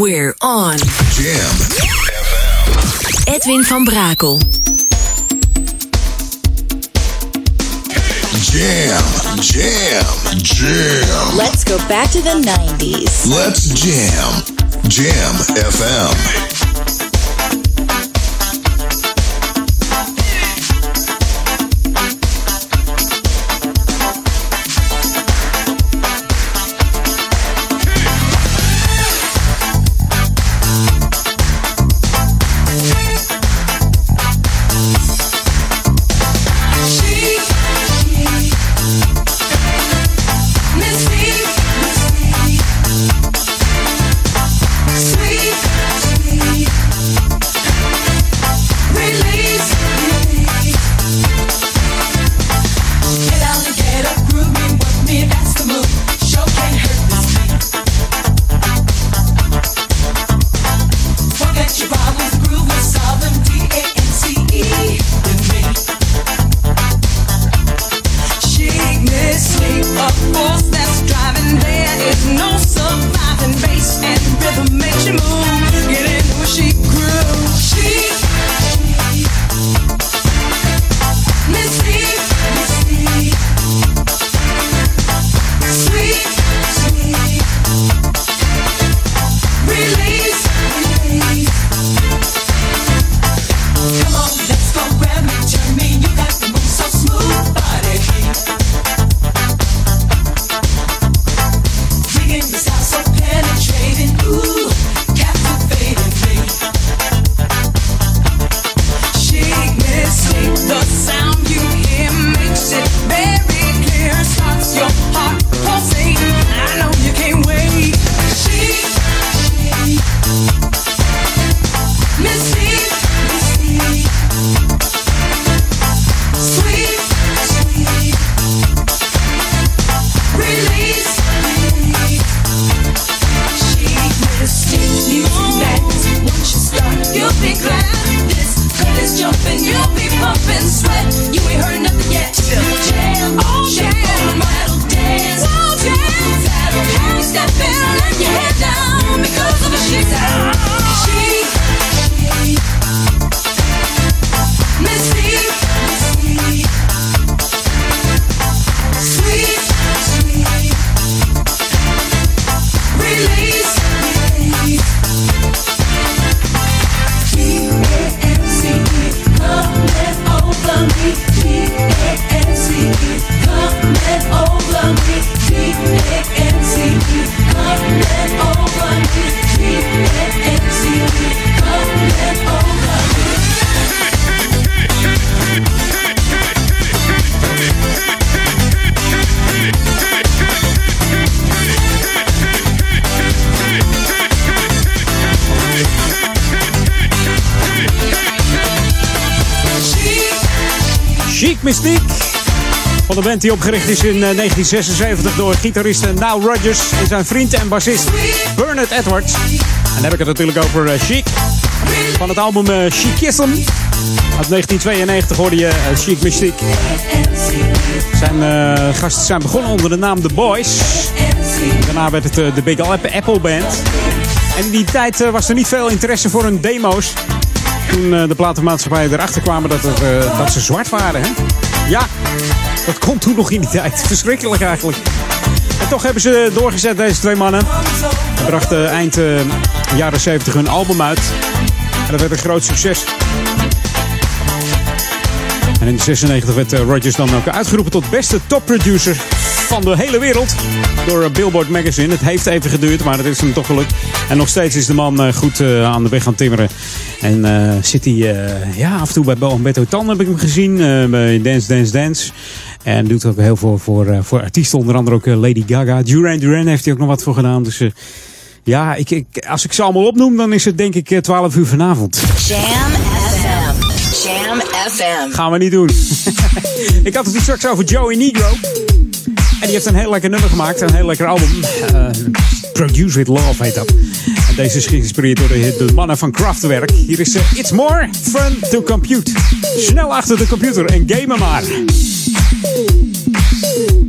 We're on. Jam. Edwin van Brakel. Jam. Jam. Jam. Let's go back to the 90s. Let's jam. Jam FM. Die opgericht is in eh, 1976 door gitarist Now Rogers en zijn vriend en bassist Bernard Edwards. En dan heb ik het natuurlijk over eh, Chic. Van het album eh, Chicism. Uit 1992 hoorde je eh, Chic Mystique. Zijn eh, gasten zijn begonnen onder de naam The Boys. Daarna werd het eh, de Big Apple Band. En in die tijd eh, was er niet veel interesse voor hun demo's. Toen eh, de platenmaatschappijen erachter kwamen eh, dat ze zwart waren. Hè? Ja, dat kon toen nog in die tijd. Verschrikkelijk eigenlijk. En toch hebben ze doorgezet, deze twee mannen. Ze brachten eind eh, jaren 70 hun album uit. En dat werd een groot succes. En in 96 werd eh, Rodgers dan ook uitgeroepen tot beste topproducer van de hele wereld. Door eh, Billboard Magazine. Het heeft even geduurd, maar het is hem toch gelukt. En nog steeds is de man goed aan de weg gaan timmeren. En zit hij ja, af en toe bij Beto Tan heb ik hem gezien. bij Dance Dance Dance. En doet ook heel veel voor, eh, voor artiesten. Onder andere ook eh, Lady Gaga. Duran Duran heeft hij ook nog wat voor gedaan. Dus eh, ja, ik, ik, als ik ze allemaal opnoem, dan is het denk ik eh, 12 uur vanavond. Jam FM. Jam FM. Gaan we niet doen. ik had het hier straks over Joey Negro. En die heeft een heel lekker nummer gemaakt. Een heel lekker album. Eh, Produce with Love heet dat. En deze is geïnspireerd door de, de mannen van Kraftwerk. Hier is eh, It's More Fun to Compute. Snel achter de computer en gamen maar. Thank.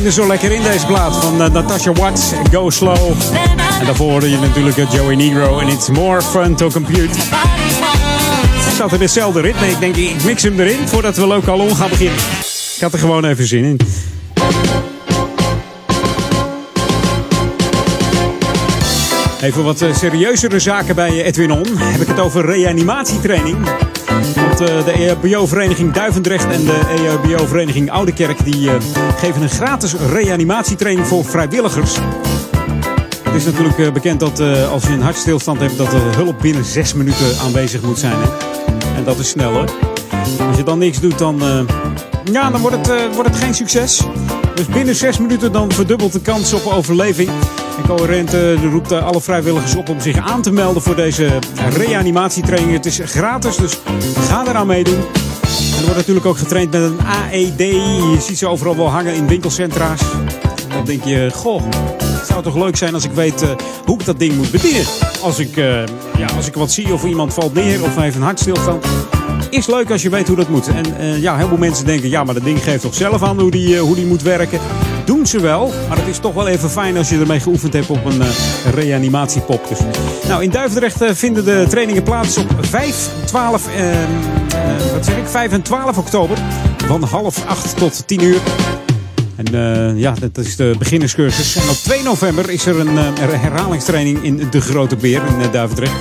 Ging er zo lekker in, deze plaat van eh, Natasha Watts, Go Slow. En daarvoor hoorde je natuurlijk eh, Joey Negro en It's More Fun to Compute. Het zat in hetzelfde ritme. Ik denk, ik mix hem erin voordat we lokaal om gaan beginnen. Ik had er gewoon even zin in. Even wat eh, serieuzere zaken bij Edwin On. Heb ik het over reanimatietraining. Eh, de EHBO-vereniging Duivendrecht en de EHBO-vereniging Oudekerk... die eh, geven een gratis reanimatietraining voor vrijwilligers. Het is natuurlijk eh, bekend dat als je een hartstilstand hebt... dat de hulp binnen zes minuten aanwezig moet zijn. En dat is snel hoor. Als je dan niks doet, dan, ja, dan wordt, het, wordt het geen succes. Dus binnen zes minuten dan verdubbelt de kans op overleving. En roept eh, alle vrijwilligers op om zich aan te melden voor deze reanimatietraining. Het is gratis, dus ga eraan meedoen. En er wordt natuurlijk ook getraind met een AED. Je ziet ze overal wel hangen in winkelcentra's. En dan denk je, goh, het zou toch leuk zijn als ik weet eh, hoe ik dat ding moet bedienen. Als ik, eh, ja, als ik wat zie of iemand valt neer of heeft een hartstilstand. Is leuk als je weet hoe dat moet. En eh, ja, heel veel mensen denken, ja, maar dat ding geeft toch zelf aan hoe die, hoe die moet werken. Doen ze wel. Maar het is toch wel even fijn als je ermee geoefend hebt op een eh, reanimatiepop. Dus. Nou, in Duivendrecht eh, vinden de trainingen plaats op 5, 12, ehm, eh, wat zeg ik, 5 en 12 oktober. Van half 8 tot 10 uur. En ja, dat is de beginnerscursus. En op 2 november is er een herhalingstraining in de Grote Beer in eh, Duivendrecht.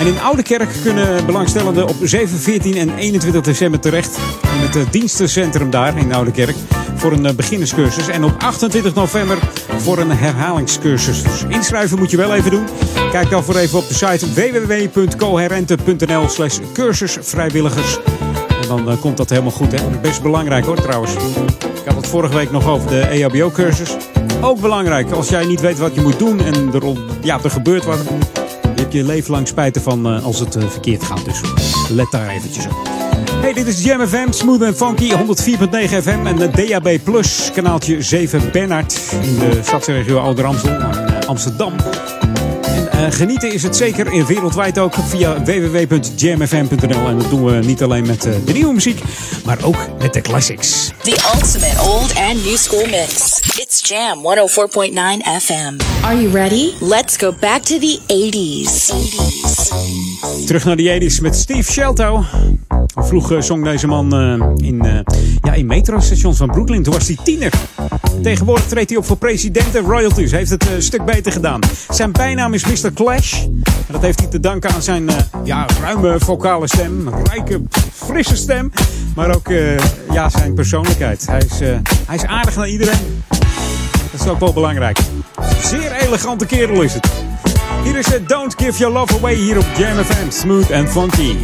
En in Oudekerk kunnen belangstellenden op 7, 14 en 21 december terecht. In het dienstencentrum daar in Oudekerk. Voor een eh, beginnerscursus. En op 28 november voor een herhalingscursus. Dus inschrijven moet je wel even doen. Kijk dan voor even op de site www.coherente.nl slash cursusvrijwilligers. En dan eh, komt dat helemaal goed. Hè? Best belangrijk hoor trouwens. Ik had het vorige week nog over de EHBO-cursus. Ook belangrijk. Als jij niet weet wat je moet doen en er, ja, er gebeurt wat. Je hebt je leven lang spijt ervan eh, als het verkeerd gaat. Dus let daar eventjes op. Hey, dit is Jam FM, Smooth and Funky, 104.9 FM en de DAB Plus, kanaaltje 7 Bernard in de stadsregio Ouder Amstel, in eh, Amsterdam. En eh, genieten is het zeker in wereldwijd ook via www.jamfm.nl. En dat doen we niet alleen met eh, de nieuwe muziek, maar ook met de classics. The ultimate old and new school mix. It's Jam 104.9 FM. Are you ready? Let's go back to the 80s. Terug naar de 80s met Steve Shelto. Vroeger zong deze man eh, in, eh, ja, in metrostations van Brooklyn. Toen was hij tiener. Tegenwoordig treedt hij op voor president en royalties. Heeft het eh, een stuk beter gedaan. Zijn bijnaam is Mr. Clash. En dat heeft hij te danken aan zijn eh, ja, ruime vocale stem. Rijke, frisse stem. Maar ook eh, ja, zijn persoonlijkheid. Hij is, eh, hij is aardig naar iedereen. Dat is ook wel belangrijk. Zeer elegante kerel is het. Hier is het Don't Give Your Love Away hier op Jam FM. Smooth and funky.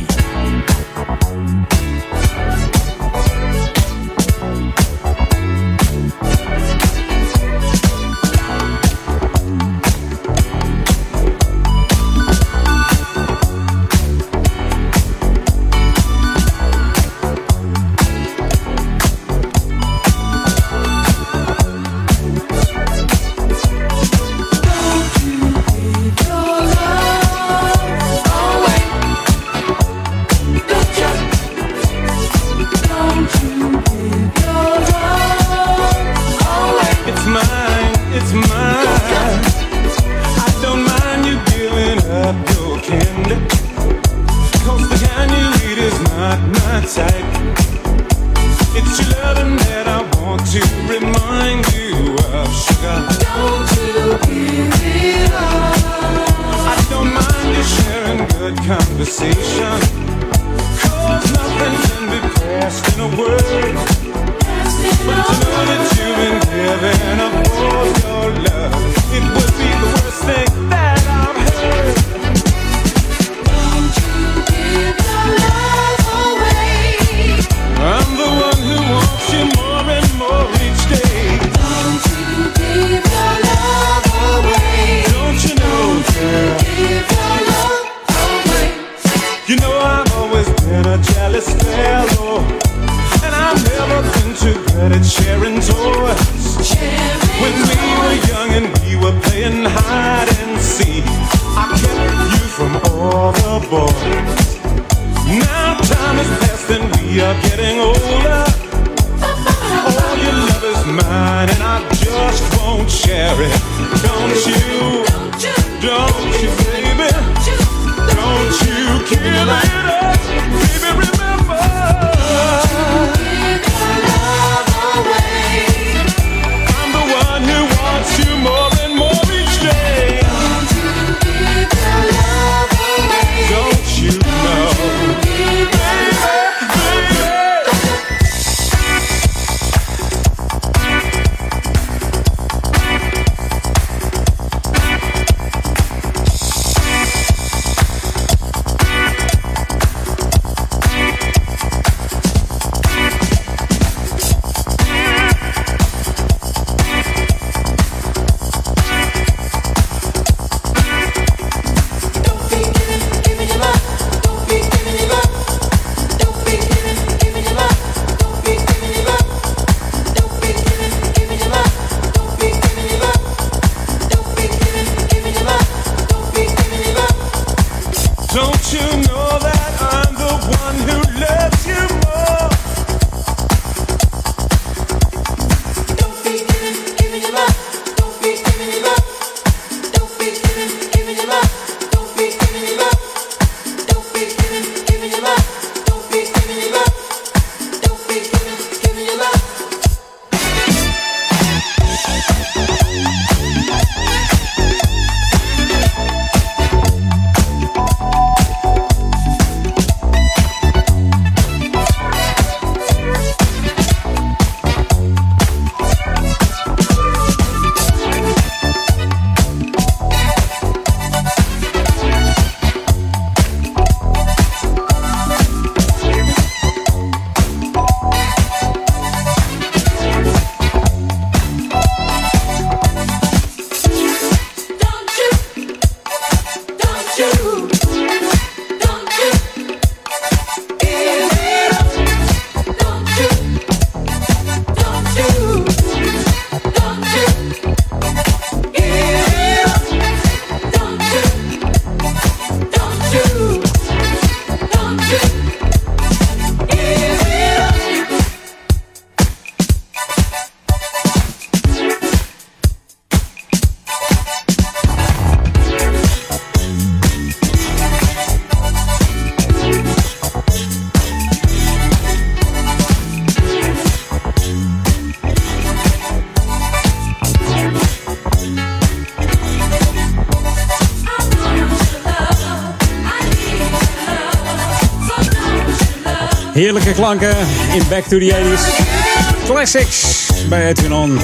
Heerlijke klanken in Back to the 80s. Classics bij Edwin On.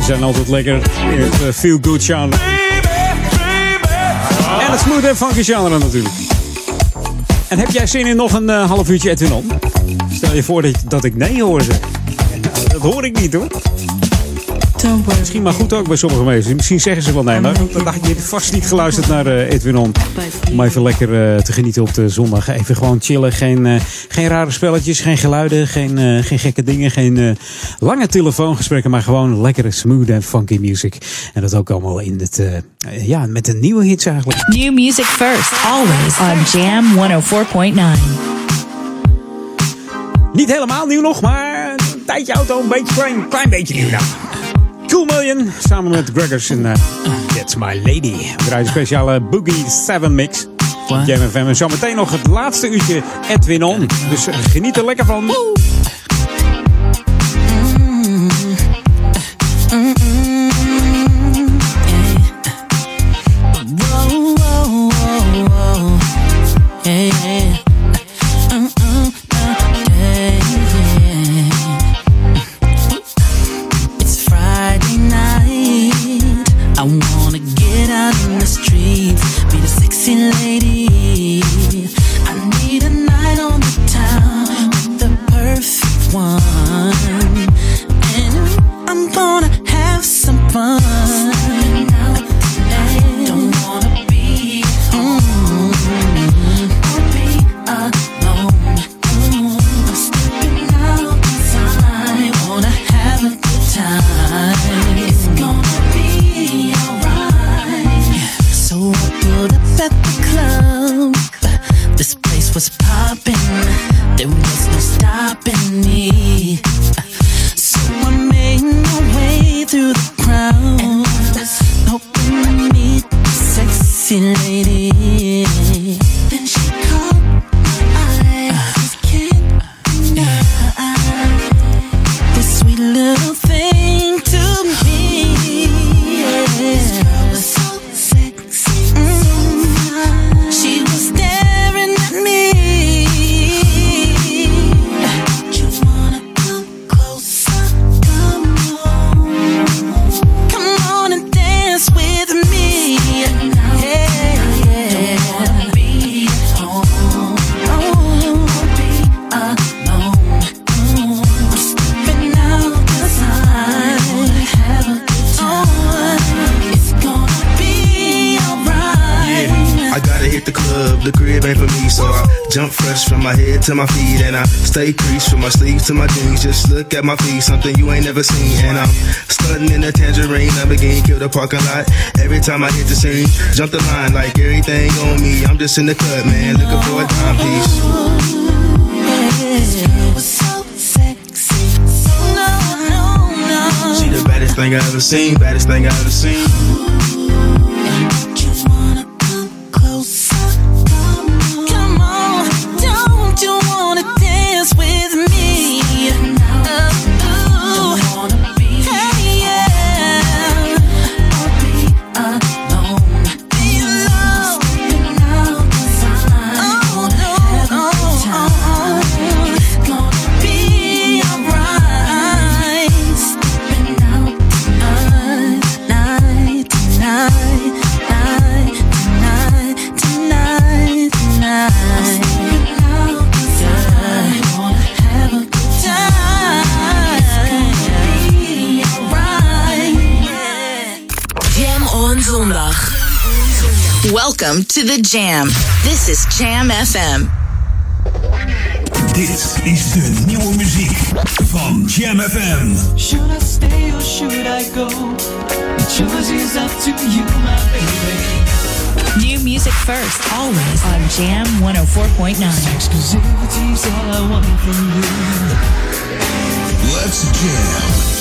Zijn altijd lekker in het eh, feel-good genre. En het smooth en funky genre natuurlijk. En heb jij zin in nog een eh, half uurtje Edwin On? Stel je voor dat, dat ik nee hoor zeg. Nou, dat hoor ik niet hoor. Misschien maar goed ook bij sommige mensen. Misschien zeggen ze wel nee, maar dan dacht je, je hebt vast niet geluisterd naar eh, Edwin On. Om even lekker eh, te genieten op de zondag. Even gewoon chillen. Geen, eh, geen rare spelletjes, geen geluiden, geen, eh, geen gekke dingen. Geen eh, lange telefoongesprekken, maar gewoon lekkere smooth en funky music. En dat ook allemaal in het, ja, met de nieuwe hits eigenlijk. New music first, always on Jam 104.9. Niet helemaal nieuw nog, maar een tijdje auto, een beetje klein, klein beetje nieuw nou. Cool Million, samen met Gregors en uh, That's My Lady. We draaien een speciale Boogie 7 mix. Op Jam FM. En zometeen nog het laatste uurtje Edwin On. Dus eh, geniet er lekker van. Fresh from my head to my feet, and I stay creased from my sleeves to my jeans. Just look at my feet, something you ain't never seen, and I'm stunting in a tangerine, Lamborghini, kill the parking lot. Every time I hit the scene, jump the line like everything on me. I'm just in the cut, man, looking for a timepiece. No. She the baddest thing I ever seen, baddest thing I ever seen. Welcome to the Jam. This is Jam FM. Dit is de nieuwe muziek van Jam FM. Should I stay or should I go? The choice is up to you, my baby. New music first, always on Jam 104.9. Exclusivity's all I want from you. Let's jam.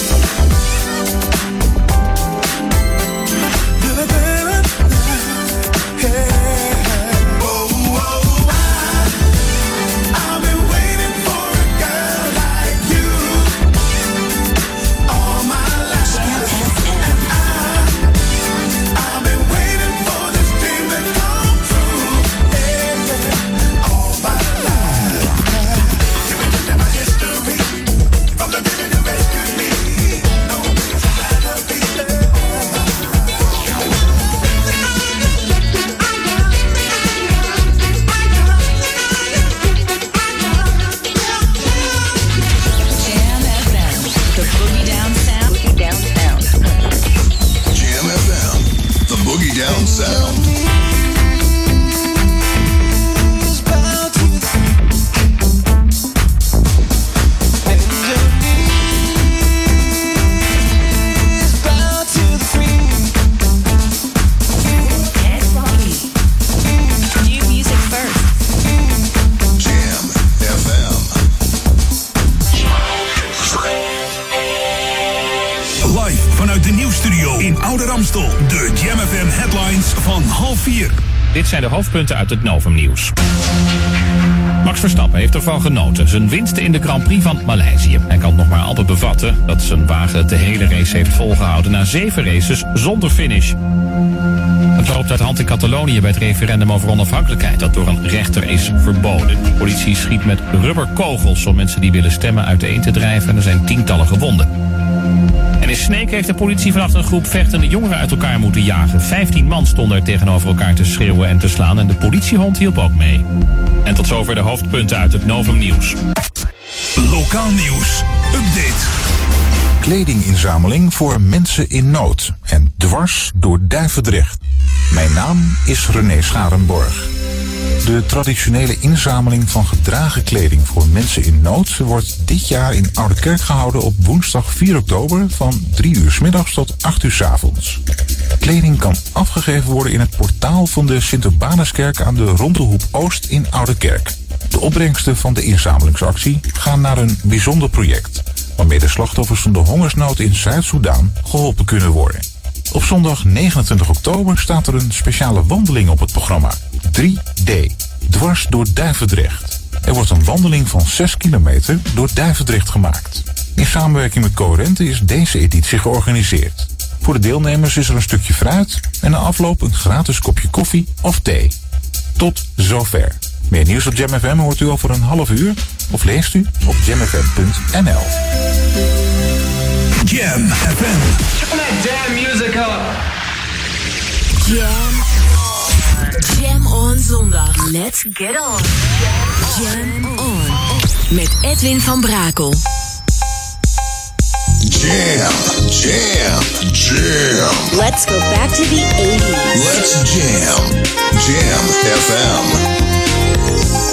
Uit het Novum nieuws. Max Verstappen heeft ervan genoten. Zijn winsten in de Grand Prix van Maleisië. Hij kan nog maar amper bevatten dat zijn wagen de hele race heeft volgehouden na zeven races zonder finish. Het loopt uit hand in Catalonië bij het referendum over onafhankelijkheid dat door een rechter is verboden. De politie schiet met rubberkogels om mensen die willen stemmen uiteen te drijven en er zijn tientallen gewonden. In Sneek heeft de politie vannacht een groep vechtende jongeren uit elkaar moeten jagen. Vijftien man stonden er tegenover elkaar te schreeuwen en te slaan en de politiehond hielp ook mee. En tot zover de hoofdpunten uit het Novum Nieuws. Lokaal nieuws. Update. Kledinginzameling voor mensen in nood. En dwars door Duivendrecht. Mijn naam is René Scharenborg. De traditionele inzameling van gedragen kleding voor mensen in nood wordt dit jaar in Oude Kerk gehouden op woensdag 4 oktober van 3 uur middags tot 8 uur 's avonds. Kleding kan afgegeven worden in het portaal van de Sint-Urbanuskerk aan de Rondehoep Oost in Oude Kerk. De opbrengsten van de inzamelingsactie gaan naar een bijzonder project, waarmee de slachtoffers van de hongersnood in Zuid-Soedan geholpen kunnen worden. Op zondag 29 oktober staat er een speciale wandeling op het programma. 3D. Dwars door Duivendrecht. Er wordt een wandeling van 6 kilometer door Duivendrecht gemaakt. In samenwerking met Coherente is deze editie georganiseerd. Voor de deelnemers is er een stukje fruit en na afloop een gratis kopje koffie of thee. Tot zover. Meer nieuws op Jam FM hoort u over een half uur of leest u op jamfm.nl. Jam FM. Turn that damn music up. Jam. Jam on zondag. Let's get on. Jam on. Met Edwin van Brakel. Jam, jam, jam. Let's go back to the 80s. Let's jam. Jam FM.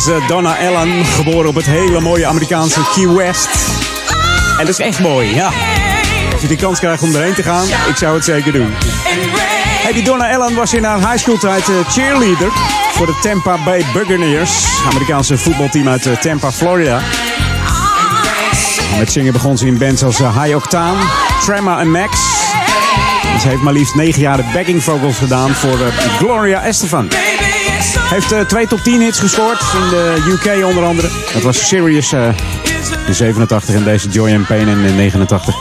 Van Mrs. Donna Allen, geboren op het hele mooie Amerikaanse Key West. En dat is echt mooi, ja. Als je de kans krijgt om erheen te gaan, ik zou het zeker doen. Hey, die Donna Allen was in haar high school tijd eh, cheerleader voor de Tampa Bay Buccaneers. Amerikaanse voetbalteam uit eh, Tampa, Florida. Met zingen begon ze in bands als eh, High Octane, Tremor en Max. Ze heeft maar liefst negen jaar de backing vocals gedaan voor eh, Gloria Estefan. Heeft eh, twee top 10 hits gescoord in de UK onder andere. Dat was Serious eh, in 87 en deze Joy and Pain in eh, 89.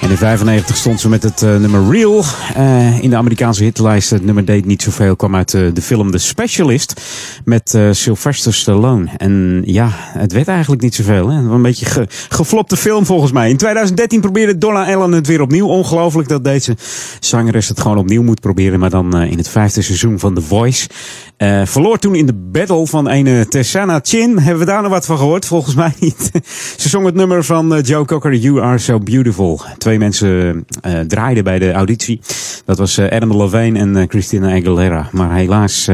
En in 95 stond ze met het eh, nummer Real eh, in de Amerikaanse hitlijst. Het nummer deed niet zoveel, kwam uit eh, de film The Specialist met eh, Sylvester Stallone. En ja, het werd eigenlijk niet zoveel. Hè? Een beetje ge geflopte film volgens mij. In 2013 probeerde Donna Allen het weer opnieuw. Ongelooflijk dat deze zangeres het gewoon opnieuw moet proberen. Maar dan eh, in het vijfde seizoen van The Voice. Eh, verloor toen in de battle van een Tessana Chin. Hebben we daar nog wat van gehoord? Volgens mij niet. Ze zong het nummer van Joe Cocker, You Are So Beautiful. Twee mensen draaiden bij de auditie. Dat was Adam Levine en Christina Aguilera. Maar helaas,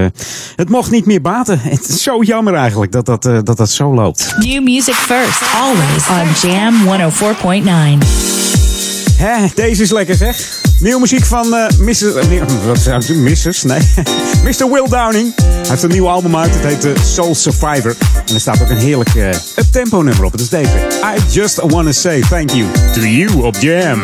het mocht niet meer Het is zo jammer eigenlijk dat dat, eh, dat, dat zo loopt. New music first, always on Jam 104.9. Hè, deze is lekker zeg. Nieuwe muziek van eh Mrs. eh, wat zou ik doen? Mrs. Nee. Mr. Will Downing. Hij heeft een nieuw album uit. Het heet eh, Soul Survivor. En er staat ook een heerlijk eh up-tempo nummer op. Het is deze. I just wanna say thank you to you op Jam.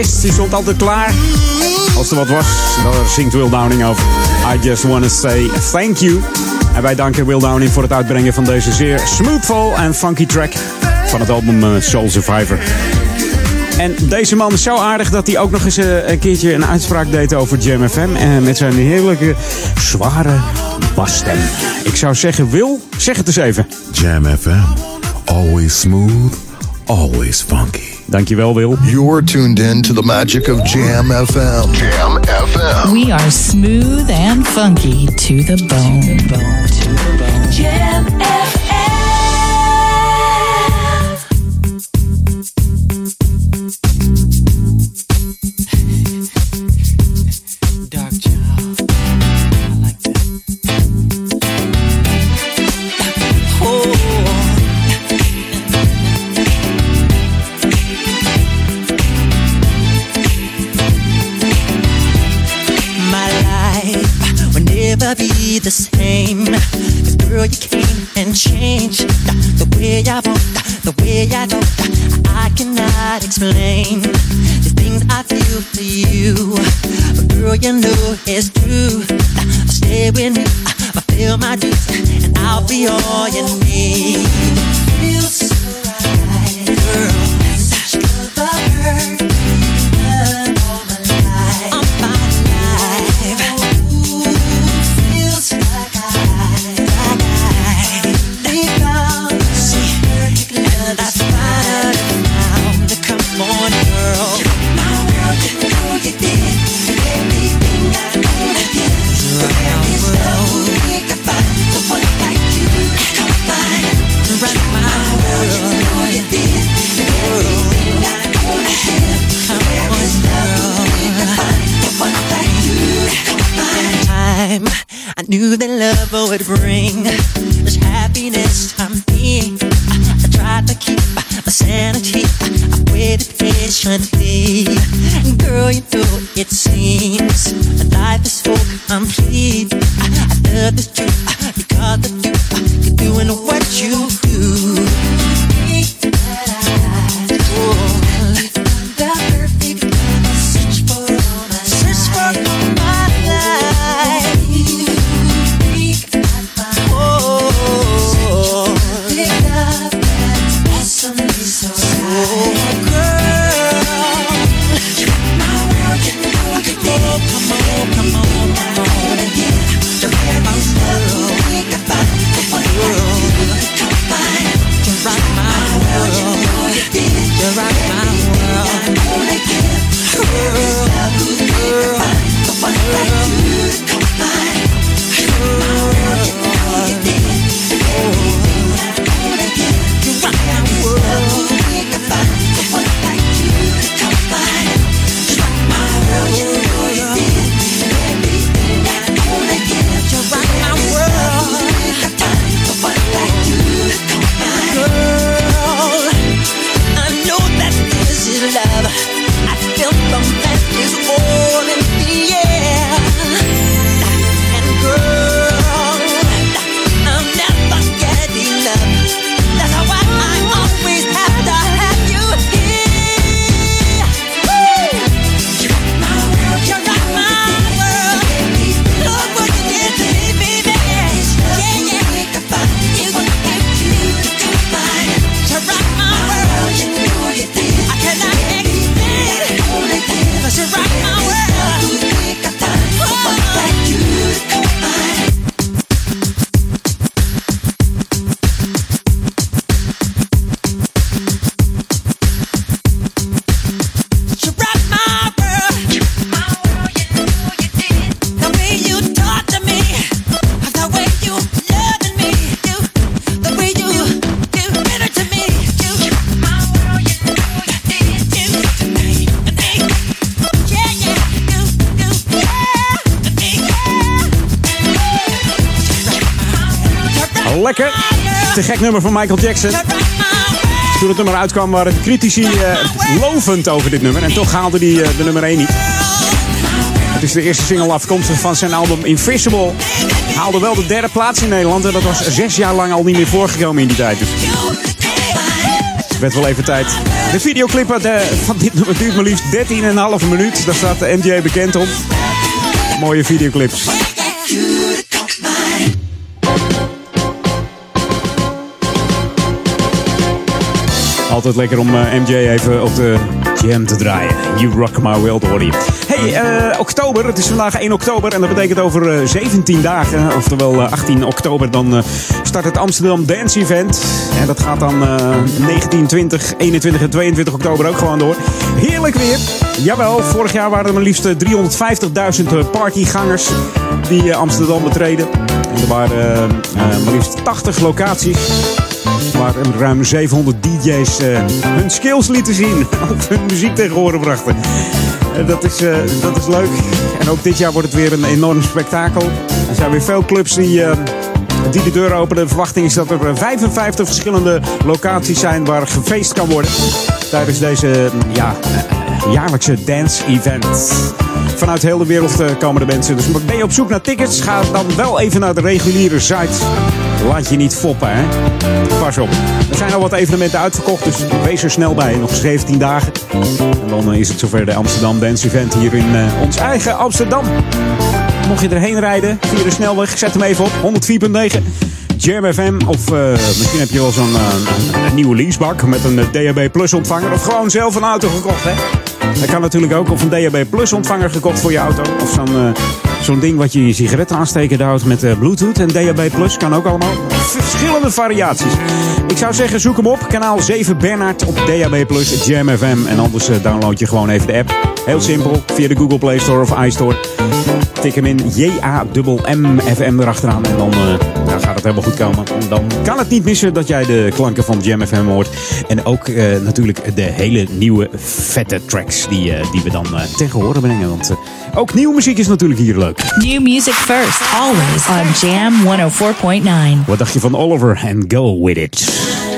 Je stond altijd klaar. Als er wat was, daar zingt Will Downing over. I just wanna say thank you. En wij danken Will Downing voor het uitbrengen van deze zeer smoothful en funky track van het album eh, Soul Survivor. En deze man is zo aardig dat hij ook nog eens eh, een keertje een uitspraak deed over Jam FM. En met zijn heerlijke, zware basstem. Ik zou zeggen, Wil, zeg het eens even. Jam FM. Always smooth, always funky. Dankjewel, Wil. You're tuned in to the magic of Jam FM. Jam FM. We are smooth and funky to the bone. bone, to the bone. The same. 'Cause girl, you came and changed the way I want, the way I don't. I cannot explain the things I feel for you. But girl, you know it's true. Stay with me, fulfill my dreams, and I'll be all you need. Te gek nummer van Michael Jackson. Toen het nummer uitkwam waren critici eh, lovend over dit nummer. En toch haalde hij eh, de nummer 1 niet. Het is de eerste single afkomstig van zijn album Invisible. Haalde wel de derde plaats in Nederland. En dat was zes jaar lang al niet meer voorgekomen in die tijd. Dus. werd wel even tijd. De videoclip eh, van dit nummer duurt maar liefst 13,5 minuut. Daar staat de MJ bekend om. Mooie videoclips. Altijd lekker om eh, MJ even op de jam te draaien. You rock my world, hoor. Hey, eh, oktober. Het is vandaag 1 oktober. En dat betekent over eh, 17 dagen, oftewel eh, 18 oktober, dan eh, start het Amsterdam Dance Event. En dat gaat dan eh 19, 20, 21 en 22 oktober ook gewoon door. Heerlijk weer. Jawel, vorig jaar waren er maar liefst eh, 350.000 partygangers die eh, Amsterdam betreden. En er waren eh, eh, maar liefst 80 locaties waar ruim 700 DJ's eh, hun skills lieten zien. Of hun muziek tegen horen brachten. Eh, dat, is, eh, dat is leuk. En ook dit jaar wordt het weer een enorm spektakel. Er zijn weer veel clubs die, die de deur openen. De verwachting is dat er eh, 55 verschillende locaties zijn waar gefeest kan worden. Tijdens deze ja, jaarlijkse dance-event. Vanuit heel de wereld komen de mensen. Dus ben je op zoek naar tickets? Ga dan wel even naar de reguliere site. Laat je niet foppen, hè? Pas op. Er zijn al wat evenementen uitverkocht, dus wees er snel bij. Nog 17 dagen. En dan eh, is het zover de Amsterdam Dance Event hier in eh, ons eigen Amsterdam. Mocht je erheen rijden via de snelweg, zet hem even op. 104.9. Jam FM. Of eh, misschien heb je wel zo'n nieuwe leasebak met een DAB Plus ontvanger. Of gewoon zelf een auto gekocht, hè? Dat kan natuurlijk ook. Of een DAB Plus ontvanger gekocht voor je auto. Of zo'n eh, zo'n ding wat je je sigaretten aansteken houdt met eh, Bluetooth en DAB Plus. Kan ook allemaal. Verschillende variaties. Ik zou zeggen, zoek hem op. Kanaal 7 Bernard op DAB Plus Jam FM. En anders eh, download je gewoon even de app. Heel simpel. Via de Google Play Store of iStore. Tik hem in J-A-M-M-FM erachteraan. En dan, dan gaat het helemaal goed komen. En dan kan het niet missen dat jij de klanken van Jam FM hoort. En ook eh, natuurlijk de hele nieuwe vette tracks die, eh, die we dan eh, tegen horen brengen. Want ook nieuwe muziek is natuurlijk hier leuk. New music first, always on Jam 104.9. Wat dacht je van Oliver en Go With It?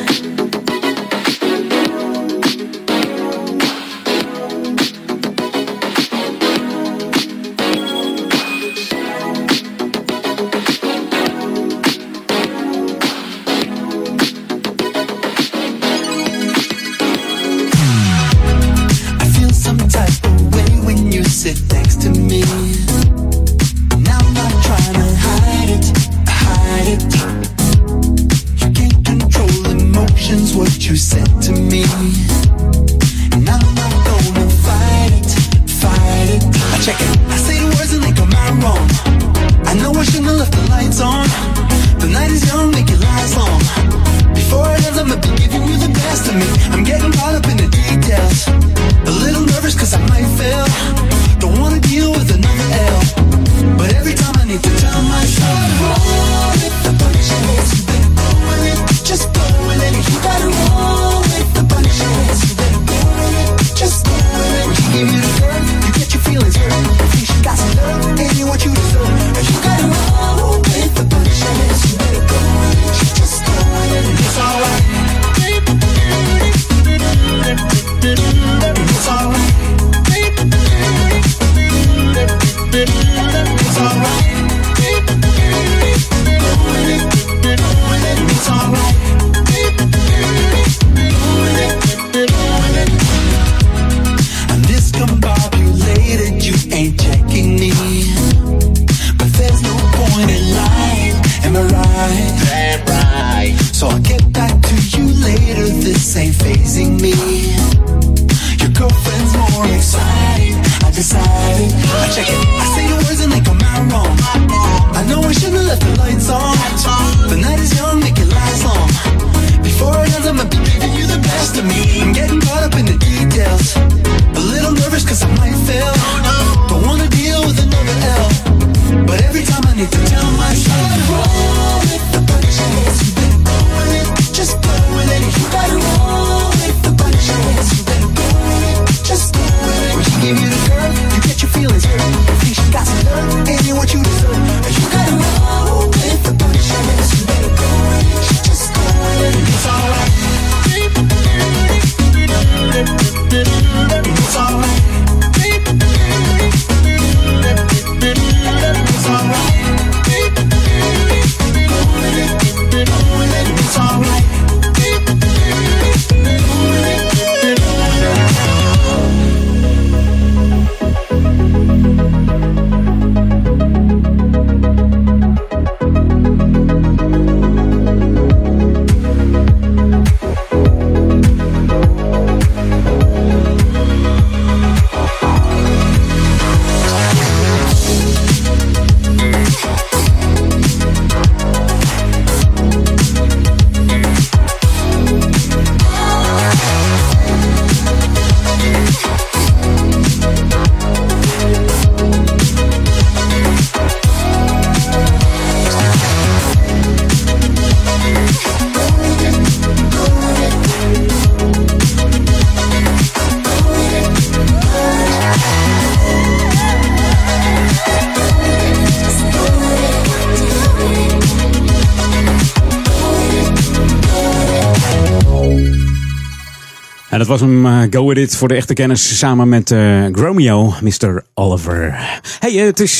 Was hem eh, Go With It voor de echte kennis samen met eh Gromeo, Mr. Oliver. Hey, eh, het is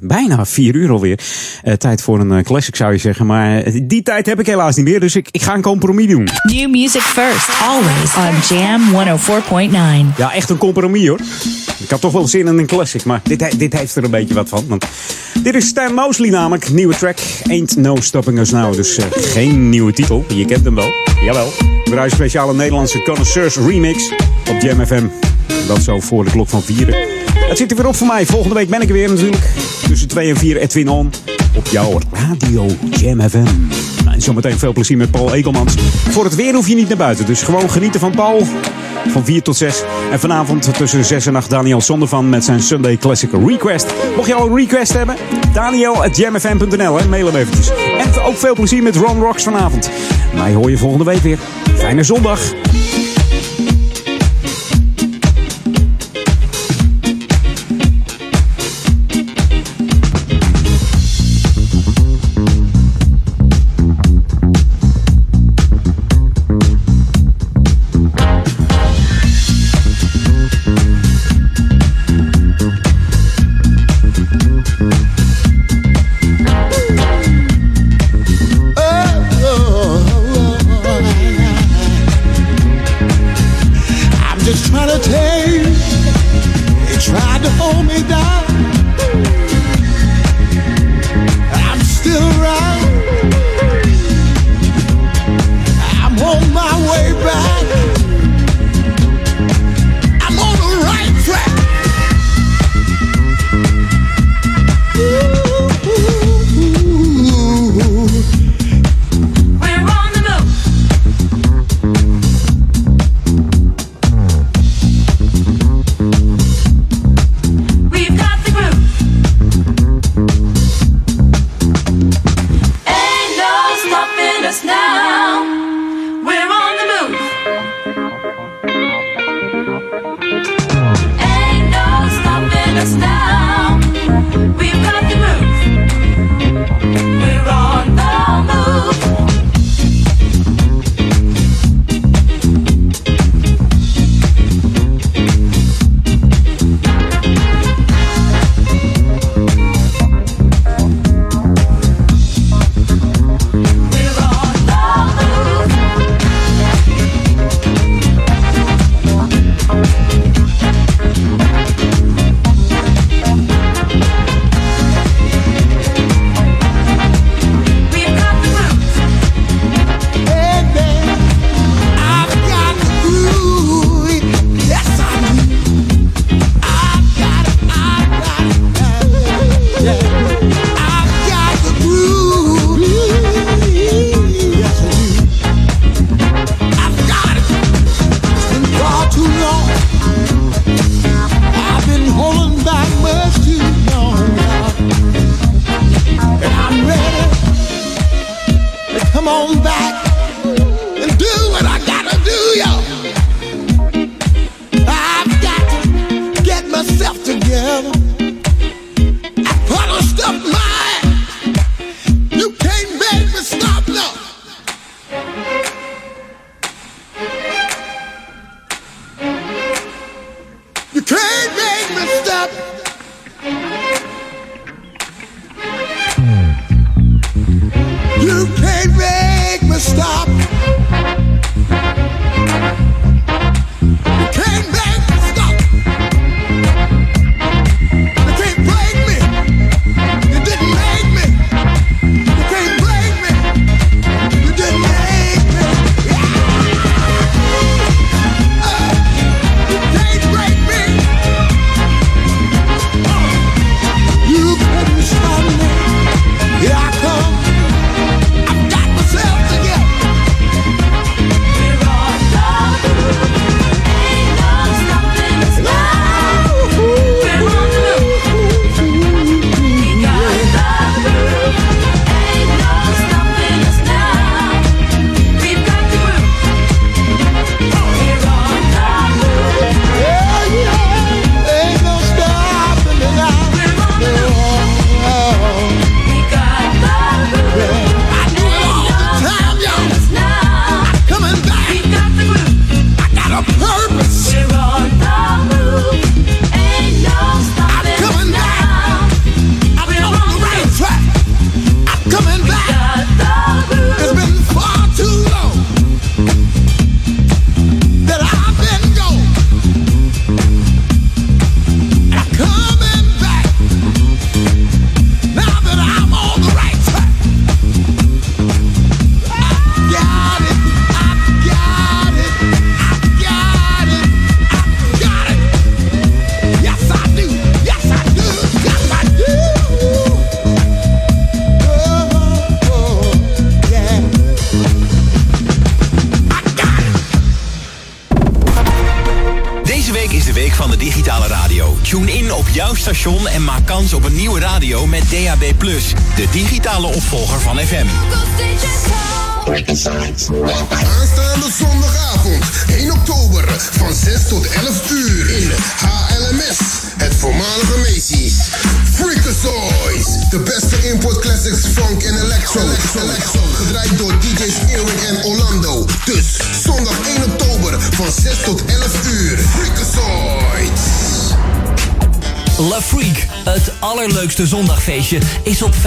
bijna vier uur alweer. Tijd voor een classic zou je zeggen. Maar die tijd heb ik helaas niet meer, dus ik, ik ga een compromis doen. New music first, always on Jam 104.9. Ja, echt een compromis hoor. Ik had toch wel zin in een classic, maar dit, dit heeft er een beetje wat van. Want dit is Stan Mosley namelijk, nieuwe track. Ain't No Stopping Us Now. Dus geen nieuwe titel, je kent hem wel. Jawel. We draaien een speciale Nederlandse Connoisseurs remix op Jam FM. Dat zo voor de klok van vieren. Het zit er weer op voor mij. Volgende week ben ik er weer natuurlijk. Tussen 2 en 4 Edwin On. Op jouw radio Jam FM. Nou, en zometeen veel plezier met Paul Ekelmans. Voor het weer hoef je niet naar buiten. Dus gewoon genieten van Paul. Van 4 tot 6. En vanavond tussen 6 en 8 Daniel Zondervan met zijn Sunday Classic Request. Mocht je al een request hebben? Daniel.jamfm.nl. Mail hem eventjes. En ook veel plezier met Ron Rocks vanavond. Mij hoor je volgende week weer. Fijne zondag.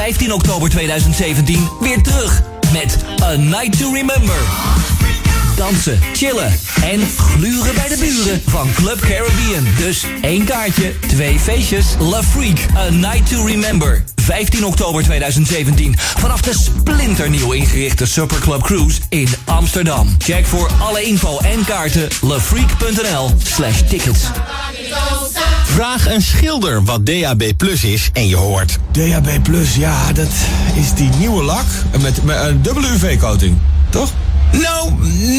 15 oktober 2017 weer terug. Met A Night to Remember. Dansen, chillen en gluren bij de buren van Club Caribbean. Dus één kaartje, twee feestjes. La Freak, A Night to Remember. 15 oktober 2017. Vanaf de splinternieuw ingerichte Superclub Cruise in Amsterdam. Check voor alle info en kaarten lafreak.nl slash tickets. Vraag een schilder wat DAB Plus is en je hoort. DAB Plus, ja, dat is die nieuwe lak met, met een dubbele UV-coating, toch? Nou,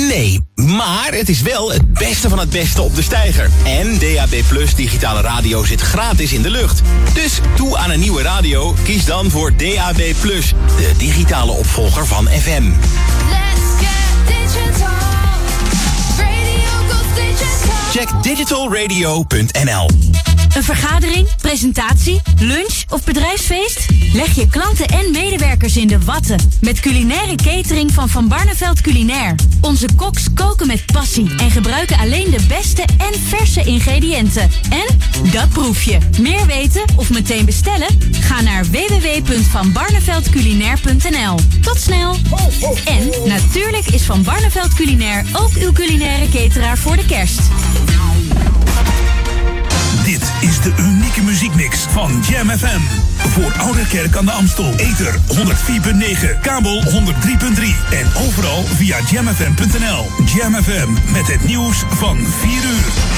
nee. Maar het is wel het beste van het beste op de steiger. En DAB Plus digitale radio zit gratis in de lucht. Dus toe aan een nieuwe radio, kies dan voor DAB Plus, de digitale opvolger van FM. Check digitalradio.nl. Een vergadering, presentatie, lunch of bedrijfsfeest? Leg je klanten en medewerkers in de watten met culinaire catering van Van Barneveld Culinair. Onze koks koken met passie en gebruiken alleen de beste en verse ingrediënten. En dat proef je. Meer weten of meteen bestellen? Ga naar www.vanbarneveldculinair.nl. Tot snel! En natuurlijk is Van Barneveld Culinair ook uw culinaire cateraar voor de kerst. De unieke muziekmix van Jam FM. Voor Ouderkerk aan de Amstel. Ether 104.9, kabel 103.3 en overal via jamfm.nl. Jam FM met het nieuws van 4 uur.